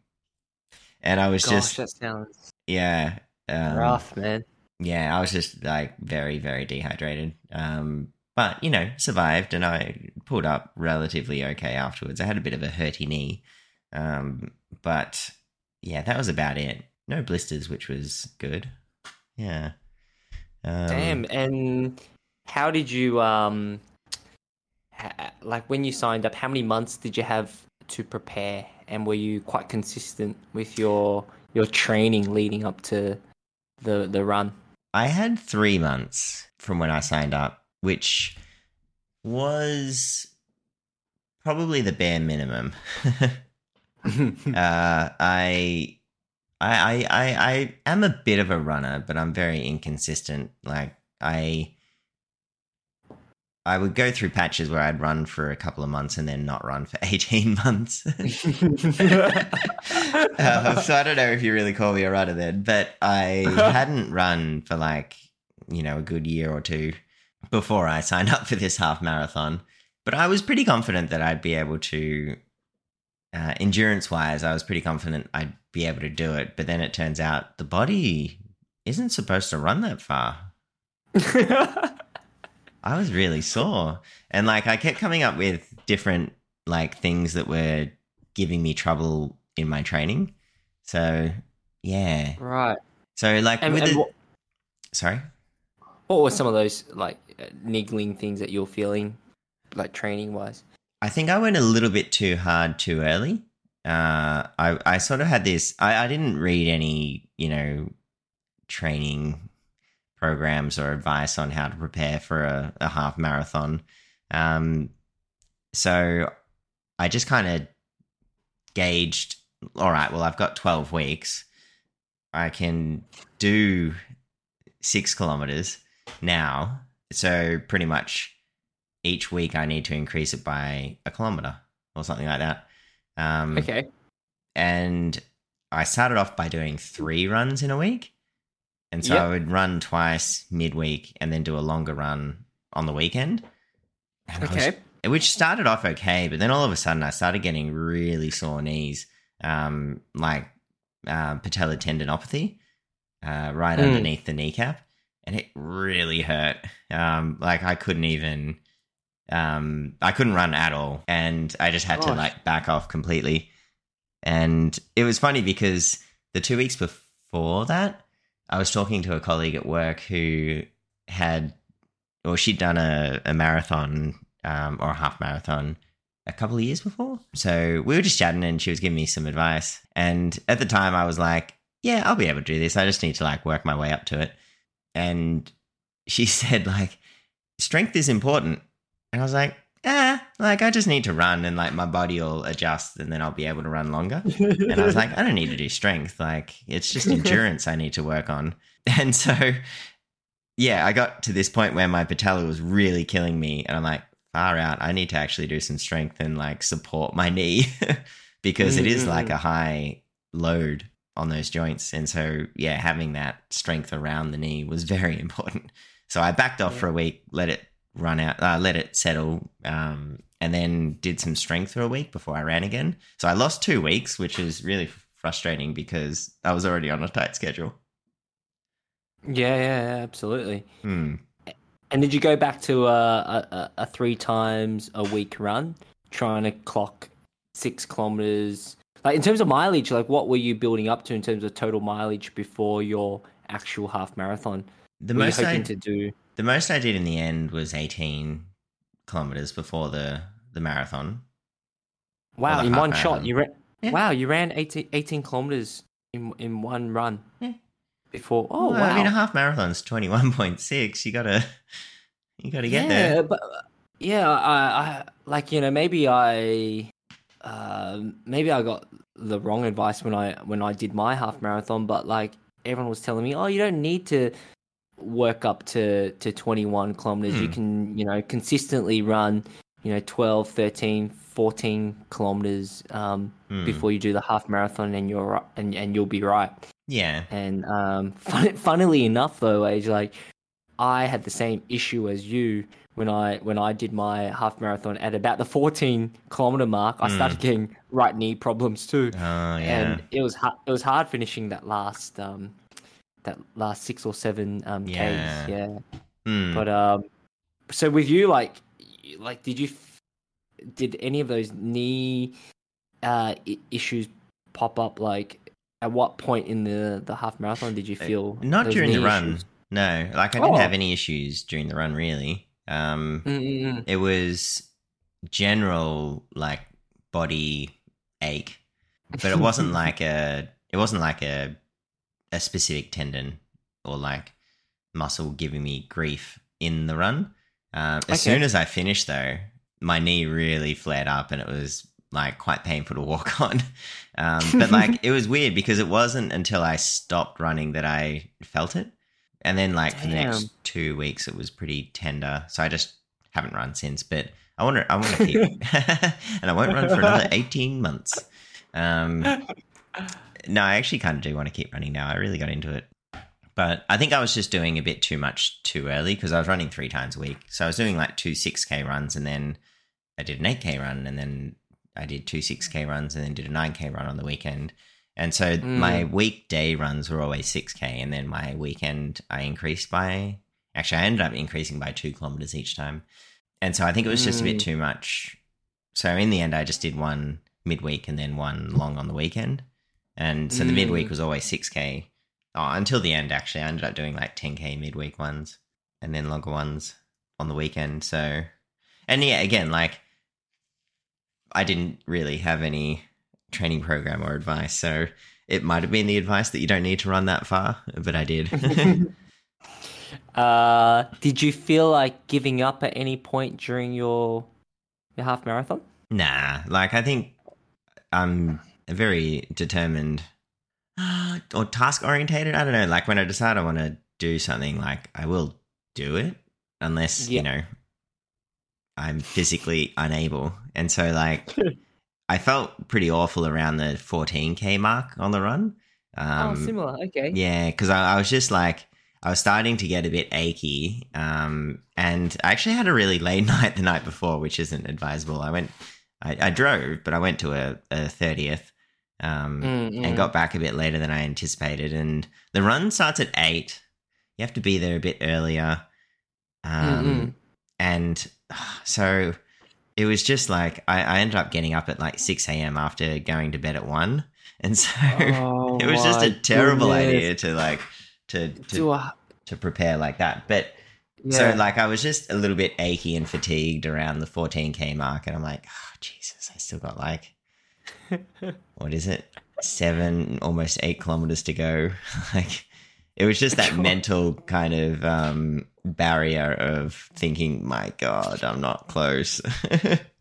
and I was Gosh, just that sounds yeah, um, rough, man. yeah, I was just like very, very dehydrated. Um, but you know, survived and I pulled up relatively okay afterwards. I had a bit of a hurty knee, um, but yeah, that was about it. No blisters, which was good. Yeah. Um, Damn. And how did you um, ha- like when you signed up? How many months did you have to prepare? And were you quite consistent with your your training leading up to the the run? I had three months from when I signed up, which was probably the bare minimum. uh, I, I, I, I, I am a bit of a runner, but I'm very inconsistent. Like I, I would go through patches where I'd run for a couple of months and then not run for 18 months. uh, so I don't know if you really call me a runner then, but I hadn't run for like, you know, a good year or two before I signed up for this half marathon. But I was pretty confident that I'd be able to, uh, endurance wise, I was pretty confident I'd be able to do it. But then it turns out the body isn't supposed to run that far. I was really sore. And like I kept coming up with different like things that were giving me trouble in my training. So yeah. right. So like And, with and the, what, sorry. what were some of those like uh, niggling things that you're feeling, like training wise? I think I went a little bit too hard too early. Uh, I I sort of had this. I, I didn't read any you know training programs or advice on how to prepare for a, a half marathon. Um, so I just kind of gauged, all right, well, I've got 12 weeks. I can do six kilometers now. So pretty much each week I need to increase it by a kilometer or something like that. Um, Okay. and I started off by doing three runs in a week. And so Yep. I would run twice midweek and then do a longer run on the weekend. And I was- Okay. which started off okay, but then all of a sudden I started getting really sore knees, um, like uh, patellar tendinopathy, uh, right Mm. underneath the kneecap, and it really hurt. Um, like I couldn't even, um, I couldn't run at all, and I just had to like back off completely. And it was funny because the two weeks before that, I was talking to a colleague at work who had, or she'd done a, a marathon um, or a half marathon a couple of years before. So we were just chatting and she was giving me some advice. And at the time, I was like, yeah, I'll be able to do this. I just need to like work my way up to it. And she said, like, strength is important. And I was like, ah, like I just need to run and like my body will adjust and then I'll be able to run longer. And I was like, I don't need to do strength. Like, it's just endurance I need to work on. And so, yeah, I got to this point where my patella was really killing me. And I'm like, far out. I need to actually do some strength and like support my knee because it is like a high load on those joints. And so, yeah, having that strength around the knee was very important. So I backed off Yeah. for a week, let it run out, uh, let it settle, um, and then did some strength for a week before I ran again. So I lost two weeks, which is really frustrating because I was already on a tight schedule. yeah, yeah, yeah, absolutely. Hmm. And did you go back to a, a, a- three times a week run, trying to clock six kilometers? Like in terms of mileage, like what were you building up to in terms of total mileage before your actual half marathon? The were most you I hoping to do? The most I did in the end was 18 kilometers before the the marathon. Wow, the in one shot, you ran. Yeah. Wow, you ran 18, 18 kilometers in in one run. Yeah. Before, oh Well, wow, I mean, a half marathon's 21.6. You gotta you gotta get there. but yeah, I, I like you know maybe I, uh, maybe I got the wrong advice when I when I did my half marathon. But like everyone was telling me, oh, you don't need to work up to to 21 kilometers. You Hmm. can you know consistently run you know 12, 13, 14 kilometers um, Hmm. before you do the half marathon, and you're and, and you'll be right. Yeah. And um, fun, funnily enough, though, age like I had the same issue as you when I when I did my half marathon at about the 14 kilometer mark. I Mm. started getting right knee problems too, Oh yeah. and it was hard, it was hard finishing that last um that last six or seven um Yeah. k's. Yeah, Hmm. but um, so with you, like like did you did any of those knee uh I- issues pop up like? At what point in the, the half marathon did you feel Uh, Not during the run. issues? No. Like I didn't Oh. have any issues during the run really. Um Mm-mm-mm. it was general like body ache. But it wasn't like a it wasn't like a a specific tendon or like muscle giving me grief in the run. Um, as Okay. soon as I finished though, my knee really flared up and it was like quite painful to walk on. Um, but like it was weird because it wasn't until I stopped running that I felt it. And then like for the next two weeks it was pretty tender. So I just haven't run since. But I want to I want to keep and I won't run for another eighteen months. Um, no, I actually kind of do want to keep running now. I really got into it. But I think I was just doing a bit too much too early because I was running three times a week. So I was doing like two 6K runs and then I did an 8K run and then I did two 6K runs and then did a 9K run on the weekend. And so Mm. my weekday runs were always 6K and then my weekend I increased by, actually, I ended up increasing by two kilometers each time. And so I think it was just a bit Mm. too much. So in the end, I just did one midweek and then one long on the weekend. And so the Mm. midweek was always 6K. Oh, until the end, actually. I ended up doing like 10K midweek ones and then longer ones on the weekend. So, and yeah, again, like I didn't really have any training program or advice. So it might have been the advice that you don't need to run that far, but I did. uh, did you feel like giving up at any point during your your half marathon? Nah, like I think I'm very determined or task orientated. I don't know. Like when I decide I want to do something, like I will do it unless Yeah. you know I'm physically unable. And so, like, I felt pretty awful around the 14k mark on the run. Um, oh, similar. Okay. yeah, because I, I was just like, I was starting to get a bit achy. Um, and I actually had a really late night the night before, which isn't advisable. I went, I, I drove, but I went to a, a 30th um, Mm, mm. and got back a bit later than I anticipated. And the run starts at eight. You have to be there a bit earlier. Um, Mm-mm. and so it was just like, I, I ended up getting up at like 6 a.m. after going to bed at one. And so Oh, it was just a terrible goodness. idea to like to to, I- to prepare like that. But so like I was just a little bit achy and fatigued around the 14k mark, and I'm like, oh Jesus, I still got like what is it, seven, almost eight kilometers to go. like it was just that mental kind of um, barrier of thinking, my God, I'm not close.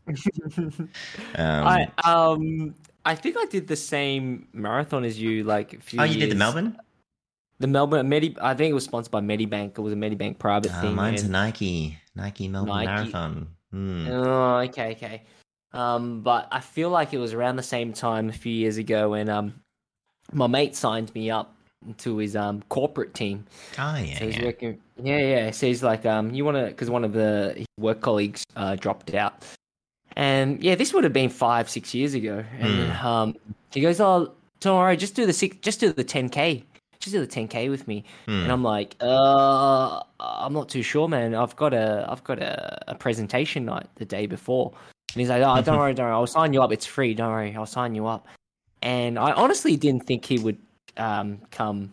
um, I um I think I did the same marathon as you. Like a few oh, you did the Melbourne? The Melbourne Medi. I think it was sponsored by Medibank. It was a Medibank private Oh, thing. mine's a Nike, Nike Melbourne Nike. Marathon. Hmm. Oh, okay, okay. Um, but I feel like it was around the same time a few years ago when um my mate signed me up to his um corporate team. Oh yeah, So he's yeah. working. Yeah, yeah. So he's like, um, you want to? Because one of the work colleagues uh, dropped out, and yeah, this would have been five, six years ago. And Hmm. um, he goes, "Oh, don't just do the six, just do the ten k, just do the ten k with me." Hmm. And I'm like, uh, I'm not too sure, man. I've got a, I've got a, a presentation night the day before. And he's like, oh, don't worry, don't worry. I'll sign you up. It's free. Don't worry. I'll sign you up. And I honestly didn't think he would um, come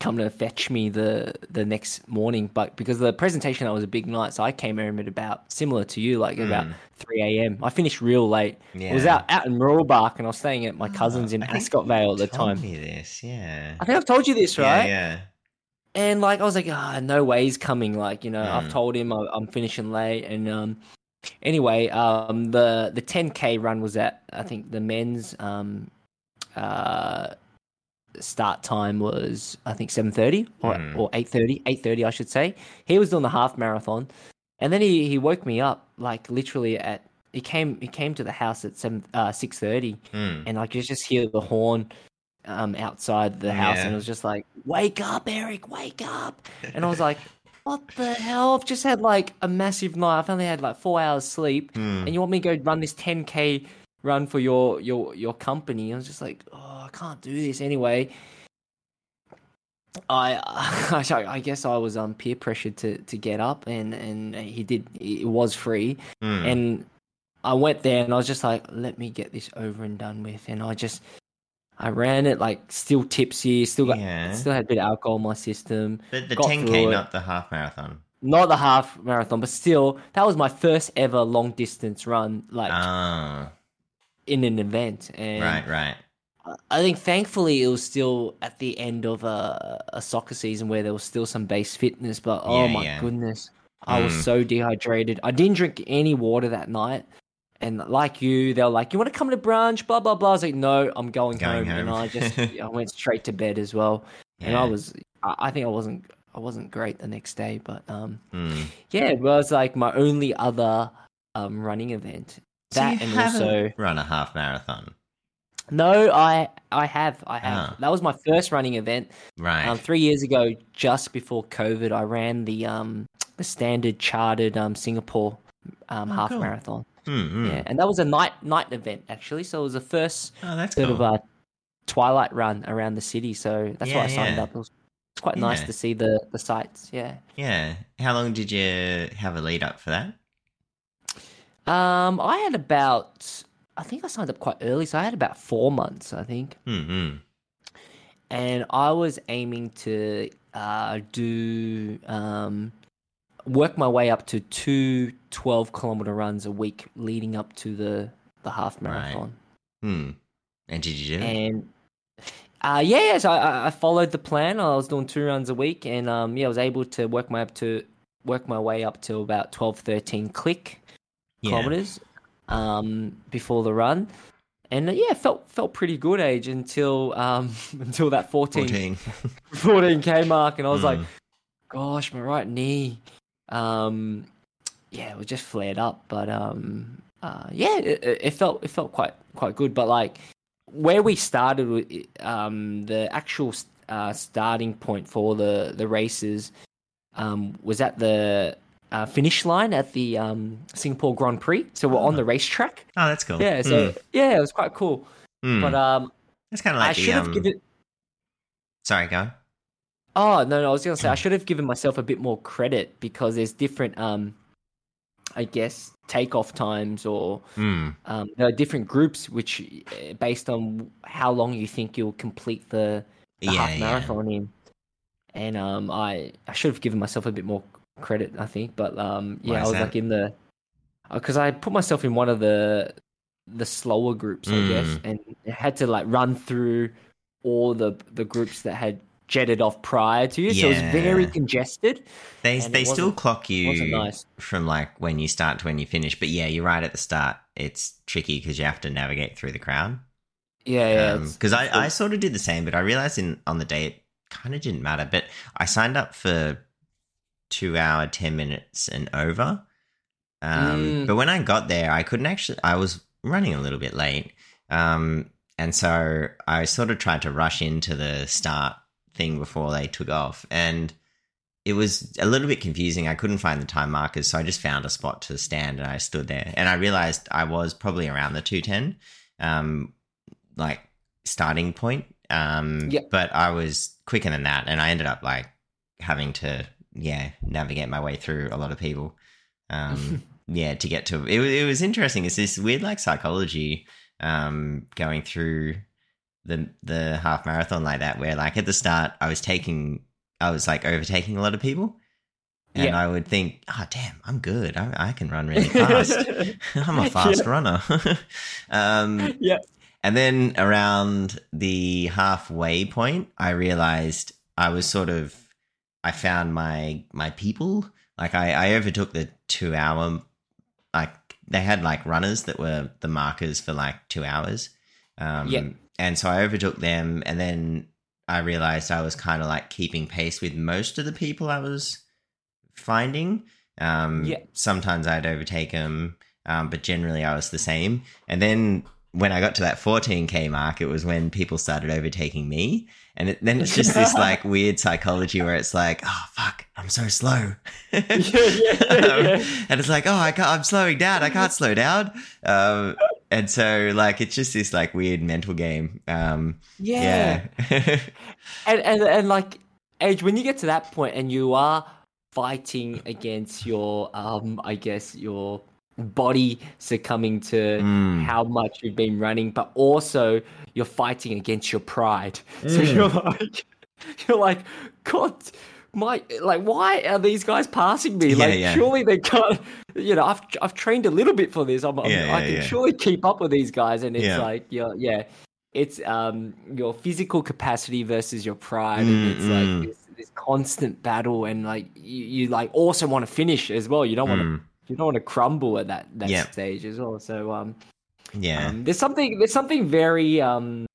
come to fetch me the the next morning, but because the presentation that was a big night, so I came home at about similar to you, like about Mm. three a.m. I finished real late. yeah. It was out out in Mooroolbark, and I was staying at my cousin's in Ascot Vale at the time. Me this, yeah. I think I've told you this, right? Yeah, And like I was like, ah, no way he's coming. Like you know, I've Mm. told him I, I'm finishing late. And um, anyway, um, the the 10k run was at I think the men's um, uh, start time was I think 7:30 or Mm. or 8:30, 8:30 I should say. He was doing the half marathon, and then he he woke me up like literally at he came he came to the house at seven uh 6:30. Mm. and I could just hear the horn um, outside the house, Yeah. and it was just like, "Wake up, Eric! Wake up!" And I was like, "What the hell? I've just had like a massive night. I've only had like four hours sleep, Mm. and you want me to go run this 10k run for your your your company?" I was just like, "Oh, I can't do this anyway." I I guess I was um peer pressured to to get up, and and he did. It was free, Mm. and I went there and I was just like, let me get this over and done with. And I just, I ran it like still tipsy, still got, Yeah. still had a bit of alcohol in my system. But the 10k, not the half marathon. Not the half marathon, but still, that was my first ever long distance run, like Ah, in an event. And right, right. I think thankfully it was still at the end of a, a soccer season where there was still some base fitness. But oh Yeah, my yeah. goodness, I was Mm. so dehydrated. I didn't drink any water that night. And like you, they were like, "You want to come to brunch?" Blah blah blah. I was like, "No, I'm going, Going home. And. I just, I went straight to bed as well. And I was, I, think I wasn't, I wasn't great the next day. But um, Mm. yeah, it was like my only other um running event. So That and also run a half marathon, no, I I have I have. Ah. That was my first running event. right? Um, three years ago, just before COVID, I ran the um the standard chartered um Singapore um Oh, half cool. marathon. Mm, mm. Yeah, and that was a night night event actually. So it was the first Oh, that's sort cool. of a twilight run around the city. So that's why I signed yeah. up. It was it's quite nice to see the the sights. Yeah. yeah. How long did you have a lead up for that? Um, I had about I think I signed up quite early, so I had about four months. I think. Mm, mm. and I was aiming to uh, do um, work my way up to two 12 kilometer runs a week leading up to the the half Right. marathon. Hmm. And did you do it? And Uh, yeah, yeah, so I, I followed the plan. I was doing two runs a week, and um, yeah, I was able to work my up to work my way up to about 12, 13 click Yeah. kilometers um, before the run, and uh, yeah, felt felt pretty good age until um, until that 14, 14. 14k mark, and I was like, Mm. gosh, my right knee, um, yeah, it was just flared up, but um, uh, yeah, it, it felt it felt quite quite good, but like where we started with um, the actual uh, starting point for the the races um, was at the uh, finish line at the um, Singapore Grand Prix. So we're on the racetrack. Oh, that's cool. Yeah, so Mm. yeah, it was quite cool. Mm. But um, it's kind of like the should have um. given. Sorry, go. on. Oh no, no, I was gonna say I should have given myself a bit more credit because there's different, um, I guess, takeoff times or Mm. um, there are different groups which, uh, based on how long you think you'll complete the, the Yeah, half yeah. marathon in, and um, I I should have given myself a bit more credit, I think, but um, yeah, I was that? like in the because I put myself in one of the the slower groups, I guess, Mm. and had to like run through all the the groups that had jetted off prior to you, so it was very congested. They they still clock you nice. from like when you start to when you finish. But yeah, you're right at the start. It's tricky because you have to navigate through the crowd. Yeah, yeah. Because it's I, I sort of did the same, but I realized in on the day it kind of didn't matter. But I signed up for two hour, ten minutes and over. Um, Mm. But when I got there, I couldn't actually. I was running a little bit late, um, and so I sort of tried to rush into the start thing before they took off, and it was a little bit confusing. I couldn't find the time markers, so I just found a spot to stand and I stood there. And I realized I was probably around the 210, um, like starting point. Um. But I was quicker than that, and I ended up like having to, yeah, navigate my way through a lot of people. Um, yeah, to get to it. was- It was interesting. It's this weird like psychology um, going through the the half marathon like that, where like at the start I was taking, I was like overtaking a lot of people, and Yeah. I would think, oh damn, I'm good. I, I can run really fast. I'm a fast runner. um, yeah. and then around the halfway point, I realized I was sort of I found my my people. Like I, I overtook the two hour like they had like runners that were the markers for like two hours. Um Yeah. And so I overtook them and then I realized I was kind of like keeping pace with most of the people I was finding. Um Yeah. sometimes I'd overtake them, um, but generally I was the same. And then when I got to that 14k mark, it was when people started overtaking me, and it, then it's just this like weird psychology where it's like, oh fuck, I'm so slow, yeah, yeah, yeah. and it's like, oh, I can't, I'm slowing down, I can't slow down, um, and so like it's just this like weird mental game. Um, yeah. yeah, and and and like age when you get to that point and you are fighting against your um i guess your body succumbing to Mm. how much you've been running but also you're fighting against your pride so Mm. you're like you're like god my like why are these guys passing me? Yeah, like yeah. surely they can't you know i've i've trained a little bit for this. I'm, I'm- Yeah, i can surely keep up with these guys and it's like yeah yeah. It's um your physical capacity versus your pride Mm, and it's mm. like this, this constant battle and like you, you like also want to finish as well. You don't want to Mm. you don't want to crumble at that that stage as well. So um, yeah, um there's something there's something very um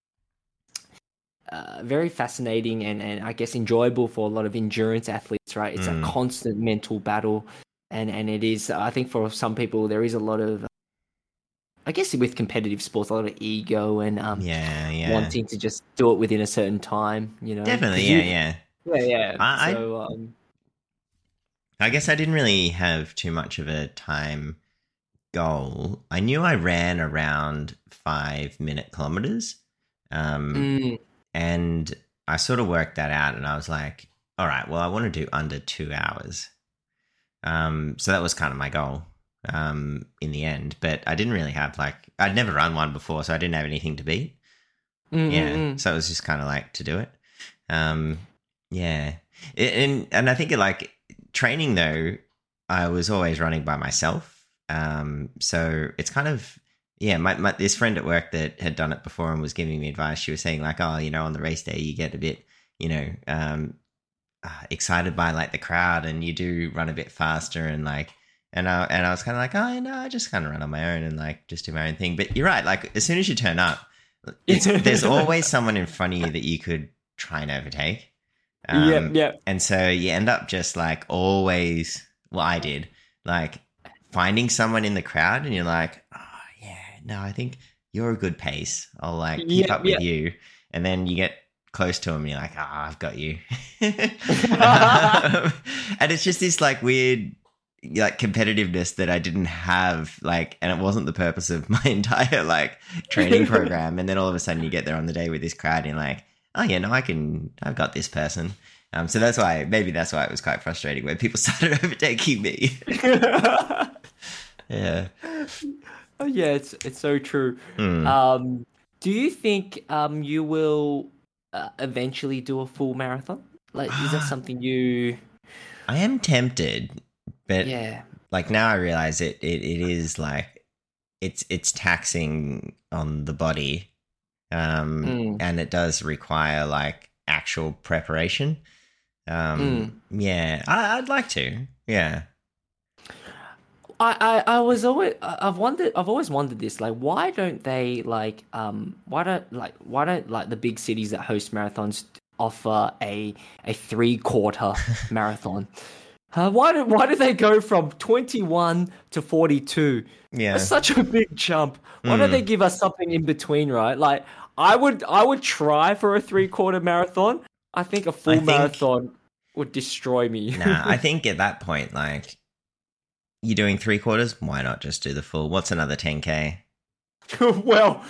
uh, very fascinating and, and I guess enjoyable for a lot of endurance athletes, right? It's Mm. a constant mental battle, and and it is. I think for some people there is a lot of, I guess with competitive sports, a lot of ego and um, yeah, yeah, wanting to just do it within a certain time. You know, definitely, yeah, you- yeah. yeah, yeah. I- I- so um, I guess I didn't really have too much of a time goal. I knew I ran around five minute kilometers. Um, mm, and I sort of worked that out and I was like, all right, well, I want to do under two hours. Um, so that was kind of my goal um, in the end. But I didn't really have like, I'd never run one before, so I didn't have anything to beat. mm, Yeah. mm. So it was just kind of like to do it. Um, yeah. It, and, and I think it, like training though, I was always running by myself. Um, so it's kind of, yeah, my, my this friend at work that had done it before and was giving me advice. She was saying like, oh, you know, on the race day you get a bit, you know, um, uh, excited by like the crowd, and you do run a bit faster and like. And I, and I was kind of like, oh, no, I just kind of run on my own and like just do my own thing. But you're right. Like as soon as you turn up, it's, there's always someone in front of you that you could try and overtake. Um, yeah, yeah. And so you end up just like always, well, I did, like finding someone in the crowd and you're like, no, I think you're a good pace. I'll like keep Yeah, up with yeah. you. And then you get close to him and you're like, ah, I've got you. Um, and it's just this like weird, like competitiveness that I didn't have, like, and it wasn't the purpose of my entire like training program. And then all of a sudden you get there on the day with this crowd and you're like, oh yeah, no, I can, I've got this person. Um, so that's why, maybe that's why it was quite frustrating when people started overtaking me. yeah. Oh yeah, it's it's so true. Hmm. Um, do you think um you will uh, eventually do a full marathon? Like, is that something you? I am tempted, but Yeah. like now I realize it, it, it is like, it's, it's taxing on the body. Um, Mm. and it does require like actual preparation. Um, yeah, I, I'd like to. Yeah. I, I, I was always I- I've wondered I've always wondered this like why don't they like um why don't like why don't like the big cities that host marathons offer a a three quarter marathon? Uh, why do why do they go from twenty one to forty two? Yeah. That's such a big jump. Why don't Mm. they give us something in between, right? Like I would I would try for a three quarter marathon. I think a full think- marathon would destroy me. nah, I think at that point, like, you're doing three quarters. Why not just do the full? What's another 10k? well,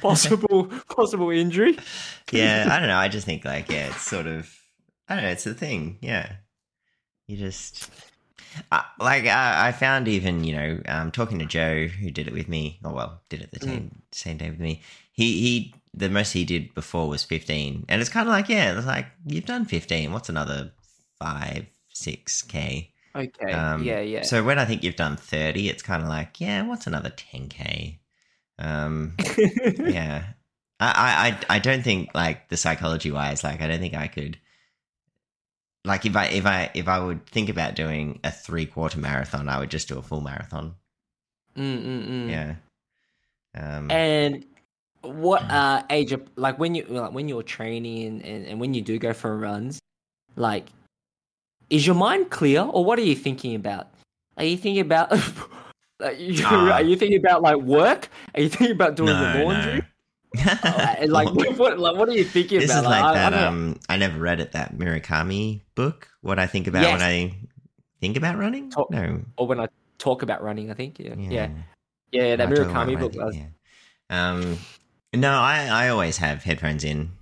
possible possible injury. Yeah, I don't know. I just think like, yeah, it's sort of, I don't know. It's the thing. Yeah, you just. Uh, like I I found even you know um, talking to Joe who did it with me or well did it the same same day with me he he the most he did before was 15 and it's kind of like yeah it's like you've done 15 what's another 5 6k Okay. Um, yeah, yeah. So when I think you've done 30, it's kind of like, yeah, what's another 10k? Um, yeah. I, I, I- don't think like the psychology wise, like I don't think I could. Like if I if I if I would think about doing a three quarter marathon, I would just do a full marathon. Mm, mm, mm. Yeah. Um, And what uh age of like when you like when you're training and, and when you do go for runs, like is your mind clear or what are you thinking about? Are you thinking about like, you, Ah. are you thinking about like work? Are you thinking about doing the no, laundry? no. Uh, like what like what are you thinking this about? is like I- I that. don't um, I never read it. That Murakami book. What I think about Yes. when I think about running. Talk- no. or when I talk about running, I think. Yeah. Yeah. Yeah. Yeah, that I Murakami book. was- yeah. Um, no, I I always have headphones in.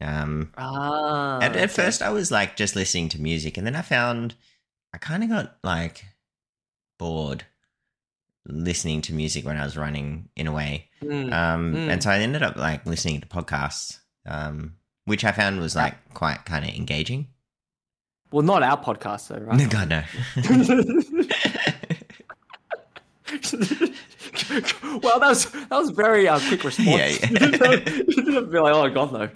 Um, Ah. at, at okay. first I was like just listening to music, and then I found I kind of got like bored listening to music when I was running in a way. Mm. Um, Mm. and so I ended up like listening to podcasts, um, which I found was like quite kind of engaging. well, not our podcast though, right? God no. well, that was that was very uh, quick response. Yeah, yeah. you didn't be like, oh god, no.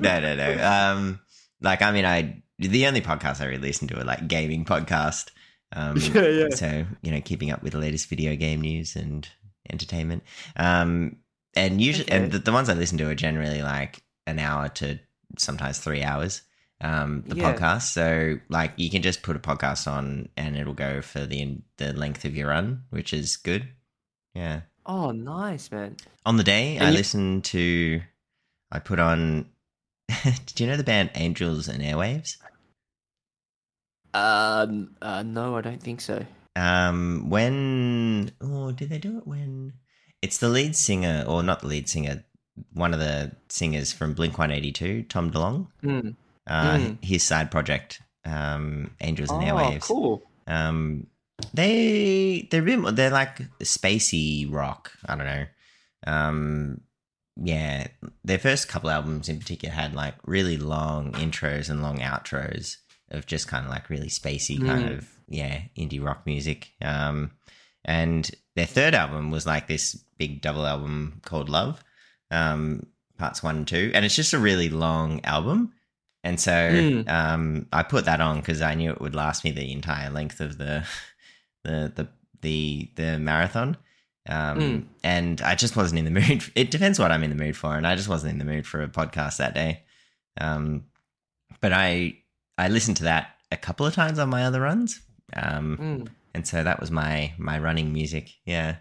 no, no, no. Um, like, I mean, I the only podcast I really listen to are like gaming podcast. Um, Yeah, yeah. So you know, keeping up with the latest video game news and entertainment. Um, and usually, and the, the ones I listen to are generally like an hour to sometimes three hours. Um, the Yeah. podcast. So like, you can just put a podcast on, and it'll go for the the length of your run, which is good. Yeah. Oh, nice, man. On the day, And I you- listen to. I put on. do you know the band Angels and Airwaves? Um, uh, no, I don't think so. Um, when oh, did they do it when? It's the lead singer, or not the lead singer, one of the singers from Blink One Eighty Two, Tom DeLonge. Mm. Uh, Mm. his side project, um, Angels Oh, and Airwaves. cool. Um, they they're a bit more, they're like spacey rock. I don't know. Um, yeah, their first couple albums in particular had like really long intros and long outros of just kind of like really spacey kind Mm. of yeah indie rock music. Um, and their third album was like this big double album called Love, um, parts one and two, and it's just a really long album. And so Mm. um, I put that on because I knew it would last me the entire length of the the the the, the marathon. Um, Mm. And I just wasn't in the mood. It depends what I'm in the mood for, and I just wasn't in the mood for a podcast that day. Um, but I I listened to that a couple of times on my other runs. Um, Mm. and so that was my my running music. Yeah,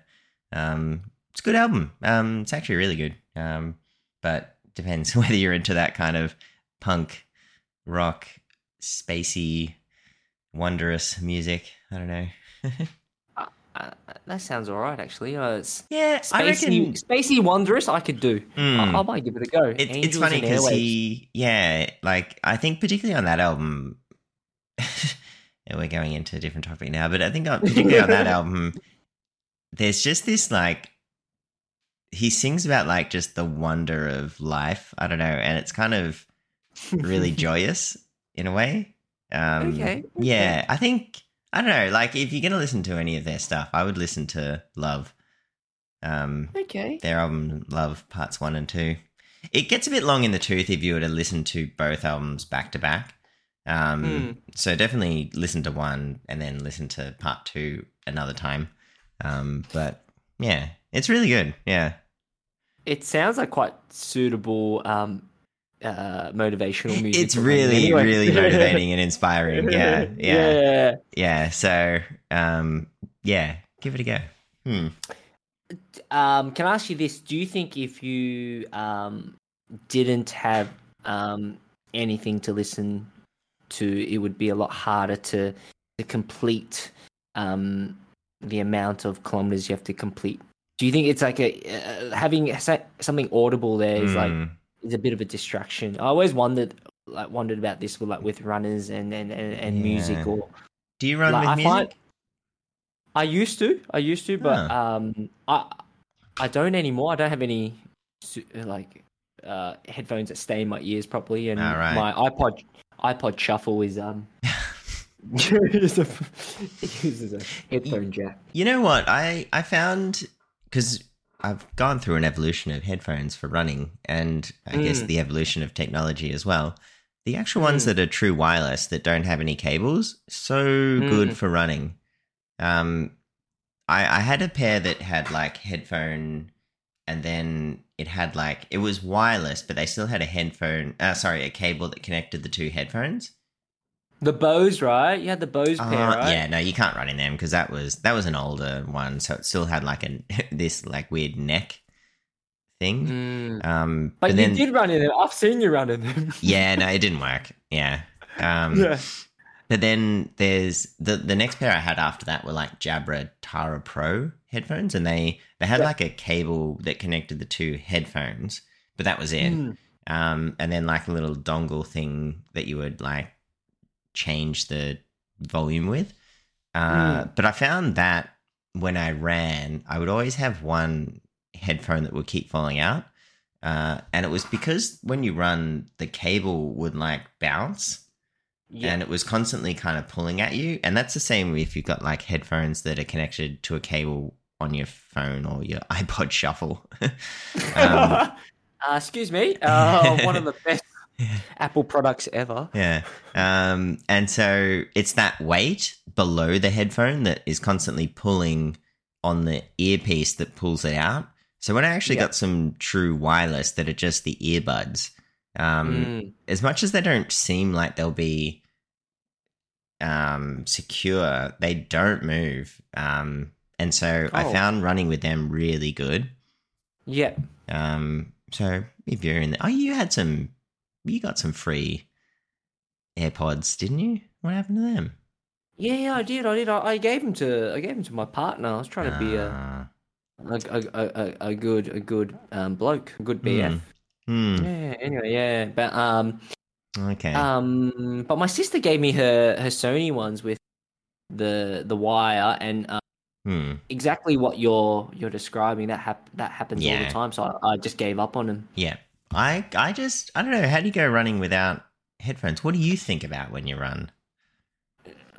um, it's a good album. Um, it's actually really good. Um, but depends whether you're into that kind of punk, rock, spacey, wondrous music. I don't know. Uh, that sounds all right, actually. Uh, it's yeah, I reckon spacey, spacey, wondrous. I could do. Mm. I, I might give it a go. It, it's funny because he, yeah, like I think particularly on that album, and we're going into a different topic now, but I think on, particularly on that album, there's just this like he sings about like just the wonder of life. I don't know, and it's kind of really joyous in a way. Um, Okay, Yeah, I think I don't know. Like if you're gonna listen to any of their stuff, I would listen to Love. Um, okay. their album Love Parts One and Two. It gets a bit long in the tooth if you were to listen to both albums back to back. Um, Hmm. So definitely listen to one and then listen to Part Two another time. Um, but yeah, it's really good. Yeah, It sounds like quite suitable um, uh, motivational music. it's really, anyway. really motivating and inspiring. Yeah, yeah, yeah. yeah. So um, yeah, give it a go. Hmm. Um, can I ask you this? Do you think if you um, didn't have um, anything to listen to, it would be a lot harder to to complete um, the amount of kilometers you have to complete? Do you think it's like a uh, having something audible there is like Hmm. Is a bit of a distraction? I always wondered like wondered about this with like with runners and and and, and music or Do you run like, with I music? find- I used to, I used to, but um, I I don't anymore. I don't have any like uh headphones that stay in my ears properly, and right. my iPod iPod Shuffle is um uses a uses a headphone jack. You know what? I I found because I've gone through an evolution of headphones for running, and I guess Mm. the evolution of technology as well. The actual ones Mm. that are true wireless that don't have any cables, so good Mm. for running. Um, I I had a pair that had like headphone, and then it had like it was wireless, but they still had a headphone. Uh, sorry, a cable that connected the two headphones. The Bose, right? You had the Bose pair, Uh, right? Yeah, no, you can't run in them because that was that was an older one, so it still had like a this like weird neck thing. Mm. Um, But, but, you then did run in them. I've seen you run in them. yeah, no, it didn't work. Yeah. Um, yeah. But then there's the the next pair I had after that were like Jabra Tara Pro headphones, and they they had Yeah. like a cable that connected the two headphones, but that was it. Mm. um, and then like a little dongle thing that you would like change the volume with. Uh, But I found that when I ran, I would always have one headphone that would keep falling out. Uh, and it was because when you run, the cable would like bounce Yeah. and it was constantly kind of pulling at you. And that's the same if you've got like headphones that are connected to a cable on your phone or your iPod Shuffle. um, uh, excuse me. Uh, one of the best Apple products ever. Yeah. Um, and so it's that weight below the headphone that is constantly pulling on the earpiece that pulls it out. So when I actually Yeah. got some true wireless that are just the earbuds, um, Mm. as much as they don't seem like they'll be um, secure, they don't move. Um, and so I Oh. found running with them really good. Yeah. Um, so if you're in, the, oh, you had some, you got some free AirPods, didn't you? What happened to them? Yeah, yeah, I did. I did. I, I gave them to. I gave them to my partner. I was trying to be a Ah, a, a, a, a- a good a good um bloke, a good BF. hmm, Yeah. Anyway, yeah, but um okay. um, but my sister gave me her her Sony ones with the the wire and uh, hmm. exactly what you're you're describing. That hap- that happens all the time. So I, I just gave up on them. Yeah. I, I just, I don't know. How do you go running without headphones? What do you think about when you run?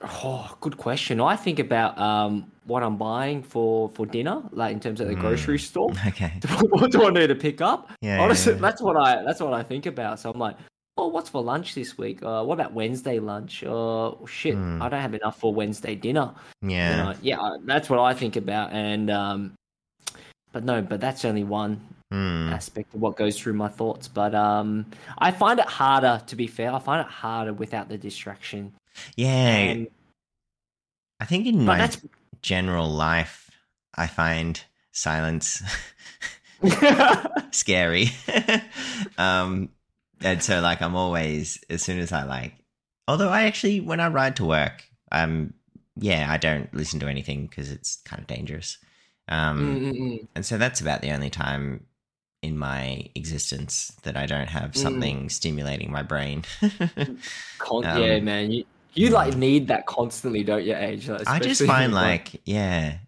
Oh, good question. I think about um, what I'm buying for for dinner, like in terms of the Mm. grocery store. Okay. what do I need to pick up? Yeah. yeah, Honestly, yeah. that's what I that's what I think about. So I'm like, oh, what's for lunch this week? Uh, what about Wednesday lunch? Uh, shit, Hmm. I don't have enough for Wednesday dinner. Yeah. You know, yeah, that's what I think about. And um, but no, but that's only one Hmm. aspect of what goes through my thoughts. But um, I find it harder. To be fair, I find it harder without the distraction. Yeah. And, I think in my that's general life, I find silence scary. um, and so like I'm always as soon as I like, although I actually when I ride to work, um, yeah, I don't listen to anything because it's kind of dangerous. Um, Mm, mm, mm. and so that's about the only time in my existence that I don't have something stimulating my brain. Con- Um, yeah, man. You, you like need that constantly, don't you, Age? Like, I just find with, like, yeah.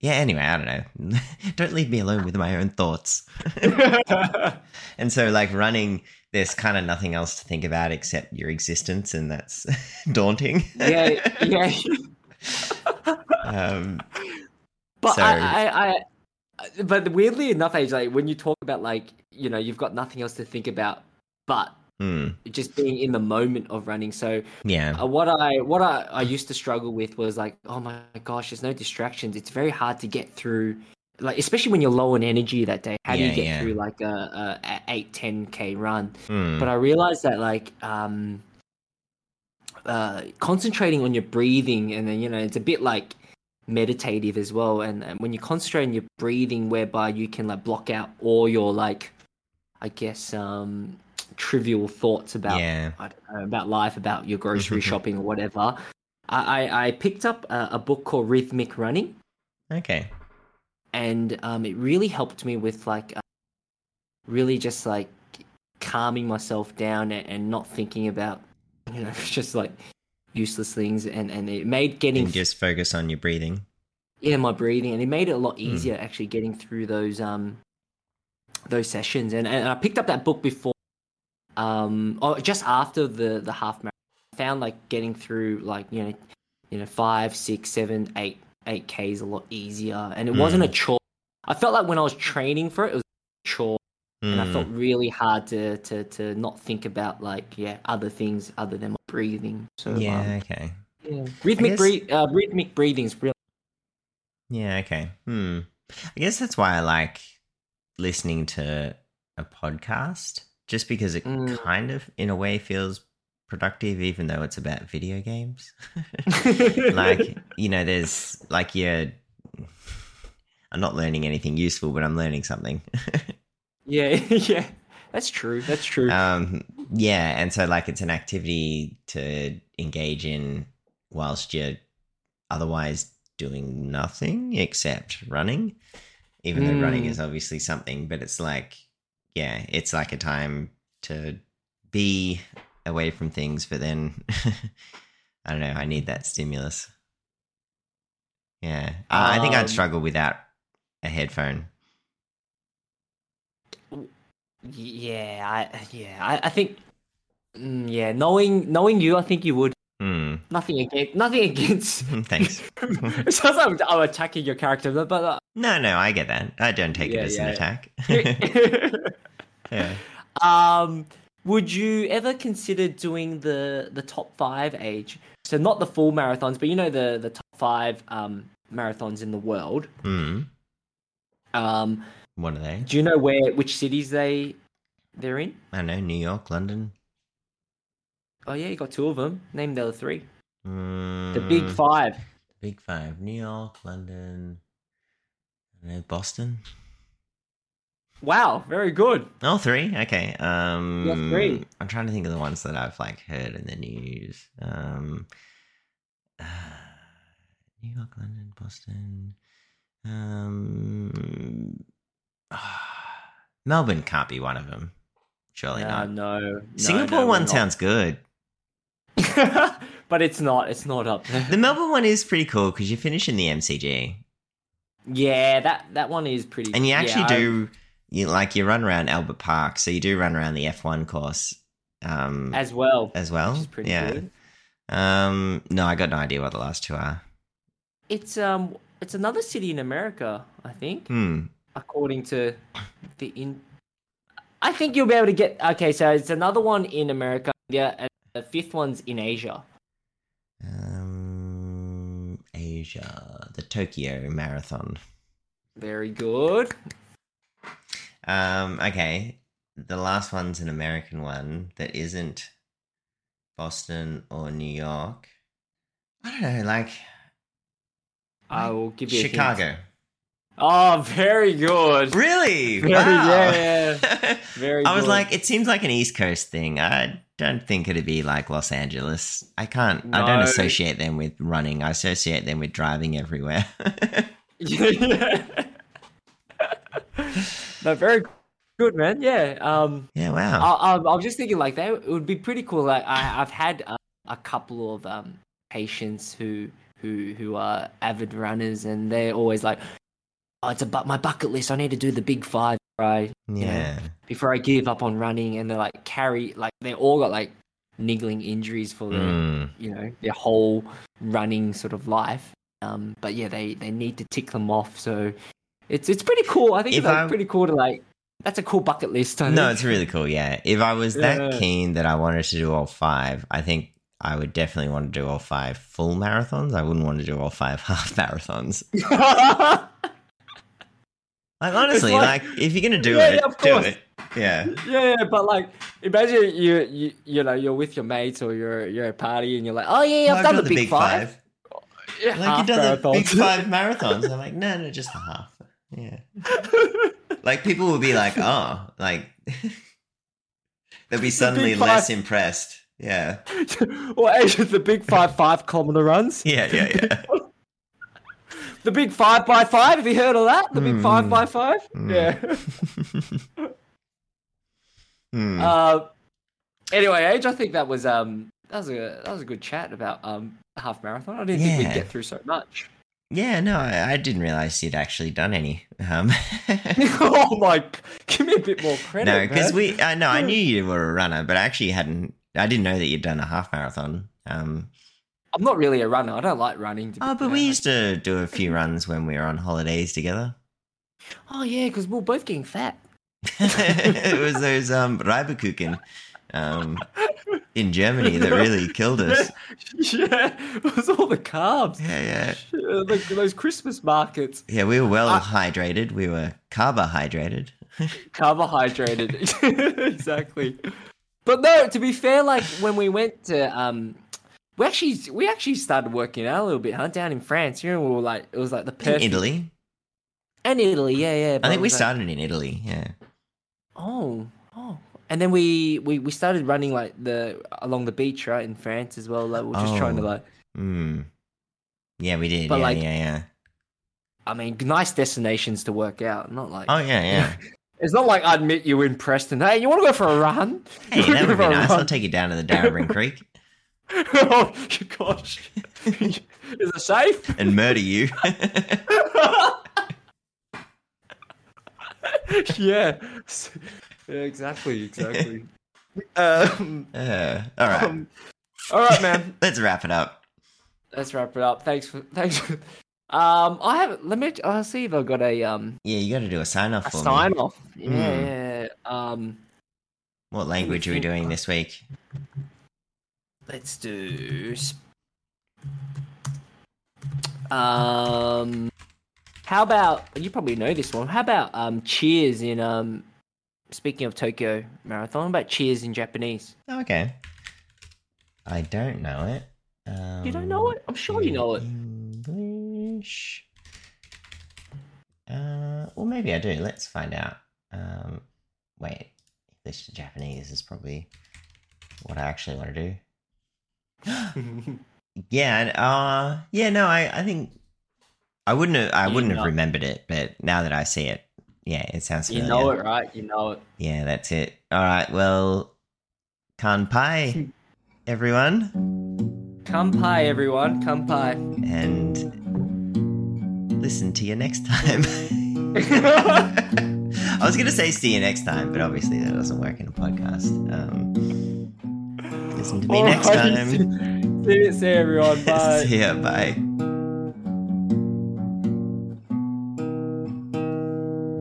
Yeah, anyway, I don't know. don't leave me alone with my own thoughts. And so, like, running, there's kind of nothing else to think about except your existence, and that's daunting. yeah, yeah. Um, But So- I, I, I, but weirdly enough, Age, like when you talk about like you know you've got nothing else to think about, but hmm, just being in the moment of running. So yeah. uh, what I what I, I used to struggle with was like, oh my gosh, there's no distractions. It's very hard to get through. Like especially when you're low on energy that day, how do Yeah, you get yeah. through like a, a, eight ten k run? Hmm, but I realized that like um uh concentrating on your breathing and then you know it's a bit like meditative as well and, and when you concentrate on your breathing whereby you can like block out all your like I guess um trivial thoughts about yeah. Know, about life about your grocery shopping or whatever I, I, I picked up a, a book called Rhythmic Running Okay. and um, it really helped me with like uh, really just like calming myself down and, and not thinking about you know just like useless things and and it made getting And just focus on your breathing. yeah my breathing and it made it a Hmm. lot easier actually getting through those um those sessions and, and I picked up that book before um or just after the the half marathon I found like getting through like you know you know five six seven eight eight k's a lot easier and it wasn't a Mm. chore I felt like when I was training for it it was a chore and I Hmm, felt really hard to to to not think about like yeah other things other than my breathing so yeah, um, okay. yeah. rhythmic guess- breathe uh, rhythmic breathing's really Yeah, okay. Hmm. I guess that's why I like listening to a podcast, just because it Mm. kind of, in a way, feels productive, even though it's about video games. like, you know, there's like you're. I'm not learning anything useful, but I'm learning something. Yeah, yeah, that's true. That's true. um, yeah, and so like it's an activity to engage in whilst you're otherwise doing nothing except running. Even though running Mm. is obviously something, but it's like, yeah, it's like a time to be away from things, but then I don't know, I need that stimulus. Yeah, Uh, I think I'd Um, struggle without a headphone. Yeah, I yeah, I, I think mm, yeah, knowing knowing you, I think you would. Hmm. Nothing against nothing against. Thanks. it sounds like I'm attacking your character, but, but No, no, I get that. I don't take Yeah, it as an yeah. attack. uh, yeah. um, would you ever consider doing the the top five age? So not the full marathons, but you know the the top five um marathons in the world. Hmm. Um, What are they? do you know where which cities they they're in? I know. New York, London. Oh yeah, you got two of them. Name the other three. Mm, The big five. The Big five. New York, London. I know, Boston. Wow, very good. Oh, three. Okay. Um, three. I'm trying to think of the ones that I've like heard in the news. Um, uh, New York, London, Boston. Um, Melbourne can't be one of them. Surely not. no, Singapore no, one not. sounds good. but it's not. It's not up there. The Melbourne one is pretty cool because you finish in the MCG Yeah, that that one is pretty. and you yeah, actually I- do you like you run around Albert Park, so you do run around the F1 course um, as, well. as well. well. Which is pretty yeah, good. Um, no, I got no idea what the last two are. It's um, it's another city in America, I think, Hmm. According to the in. I think you'll be able to get. Okay, so it's another one in America. Yeah, and the fifth one's in Asia. Um, Asia, the Tokyo Marathon. Very good. Um, okay. The last one's an American one that isn't Boston or New York. I don't know, like I will give you a hint. Chicago. Oh, very good. Really? Very- wow. yeah, Very. I was good. like, it seems like an East Coast thing. I don't think it'd be like Los Angeles. I can't. I don't associate them with running. I associate them with driving everywhere. yeah. no, very good, man. Yeah. Um, yeah. Wow. I, I, I was just thinking like that. It would be pretty cool. Like I, I've had uh, a couple of um patients who who who are avid runners, and they're always like, "Oh, it's a bu- my bucket list. I need to do the big five, right?" yeah. before I give up on running, and they're like carry like they all got like niggling injuries for their Mm. you know their whole running sort of life. Um, but yeah, they they need to tick them off. So it's it's pretty cool. I think If it's like pretty cool to like. That's a cool bucket list. I No, think. it's really cool. Yeah. If I was that Yeah. keen that I wanted to do all five, I think I would definitely want to do all five full marathons. I wouldn't want to do all five half marathons. Like honestly, like- like, if you're gonna do Yeah, it, yeah, of do course. it. Yeah. yeah, yeah, but like, imagine you, you, you know, you're with your mates or you're you're at a party and you're like, oh yeah, I've, done, the big, five. Yeah, Like you've done the big five marathons. I'm like, no, no, just the half. Yeah. Like people will be like, oh, like they'll be suddenly big less five. impressed. Yeah. or Asia, the big five five kilometer runs. Yeah, yeah, yeah. The big five by five. Have you heard of that? The big five Mm. by five. Mm. Yeah. Hmm. uh, anyway, Age, I think that was um that was a that was a good chat about um half marathon. I didn't think we'd get through so much. yeah, no, I, I didn't realize you'd actually done any. Um, oh my! Give me a bit more credit. no, because we, I know I knew you were a runner, but I actually hadn't. I didn't know that you'd done a half marathon. Um, I'm not really a runner. I don't like running. Oh, but we used to do a few runs when we were on holidays together. Oh yeah, because we're both getting fat. it was those um Reibekuchen um in Germany that really killed us. yeah, it was all the carbs. Yeah, yeah. The- those Christmas markets. Yeah, we were well Uh, hydrated. We were carbohydrated. carbohydrated exactly but no to be fair like when we went to um we actually we actually started working out a little bit huh down in france you know we were like it was like the In Italy. and italy yeah yeah I think we like- started in Italy, yeah. oh oh and then we, we we started running like the along the beach right in france as well like we're just trying to Oh. like Mm. Yeah, we did. But, yeah, like- yeah, yeah. i mean nice destinations to work out not like Oh yeah, yeah. it's not like i'd meet you in preston hey you want to go for a run Hey, that would be nice. run? I'll take you down to the Darebin Creek oh gosh. Is it safe? and murder you. yeah. Yeah, exactly, exactly. um, Uh, all right, um, all right, man. let's wrap it up. Let's wrap it up. Thanks for thanks. For, um, I have. Let me. I'll see if I've got a um Yeah, you got to do a sign off a for sign me. off. Yeah, Mm. yeah. Um, What language are we doing this week? Let's do. Um, how about you probably know this one? How about um cheers in um. Speaking of Tokyo Marathon, how about cheers in Japanese? Oh, okay. I don't know it. Um, You don't know it? I'm sure you know it. English. Uh, well, maybe I do. Let's find out. Um, wait, English to Japanese is probably what I actually want to do. Yeah, and, uh, yeah. No, I, I think I wouldn't have, I You wouldn't know- have remembered it, but now that I see it, yeah, it sounds familiar. you know it, right? You know it. Yeah, that's it. All right. Well, kanpai, everyone, Kampai, everyone. Kampai. and listen to you next time. I was going to say see you next time, but obviously that doesn't work in a podcast. Um, listen to me next time. See, see you, everyone. Bye. See ya. Bye.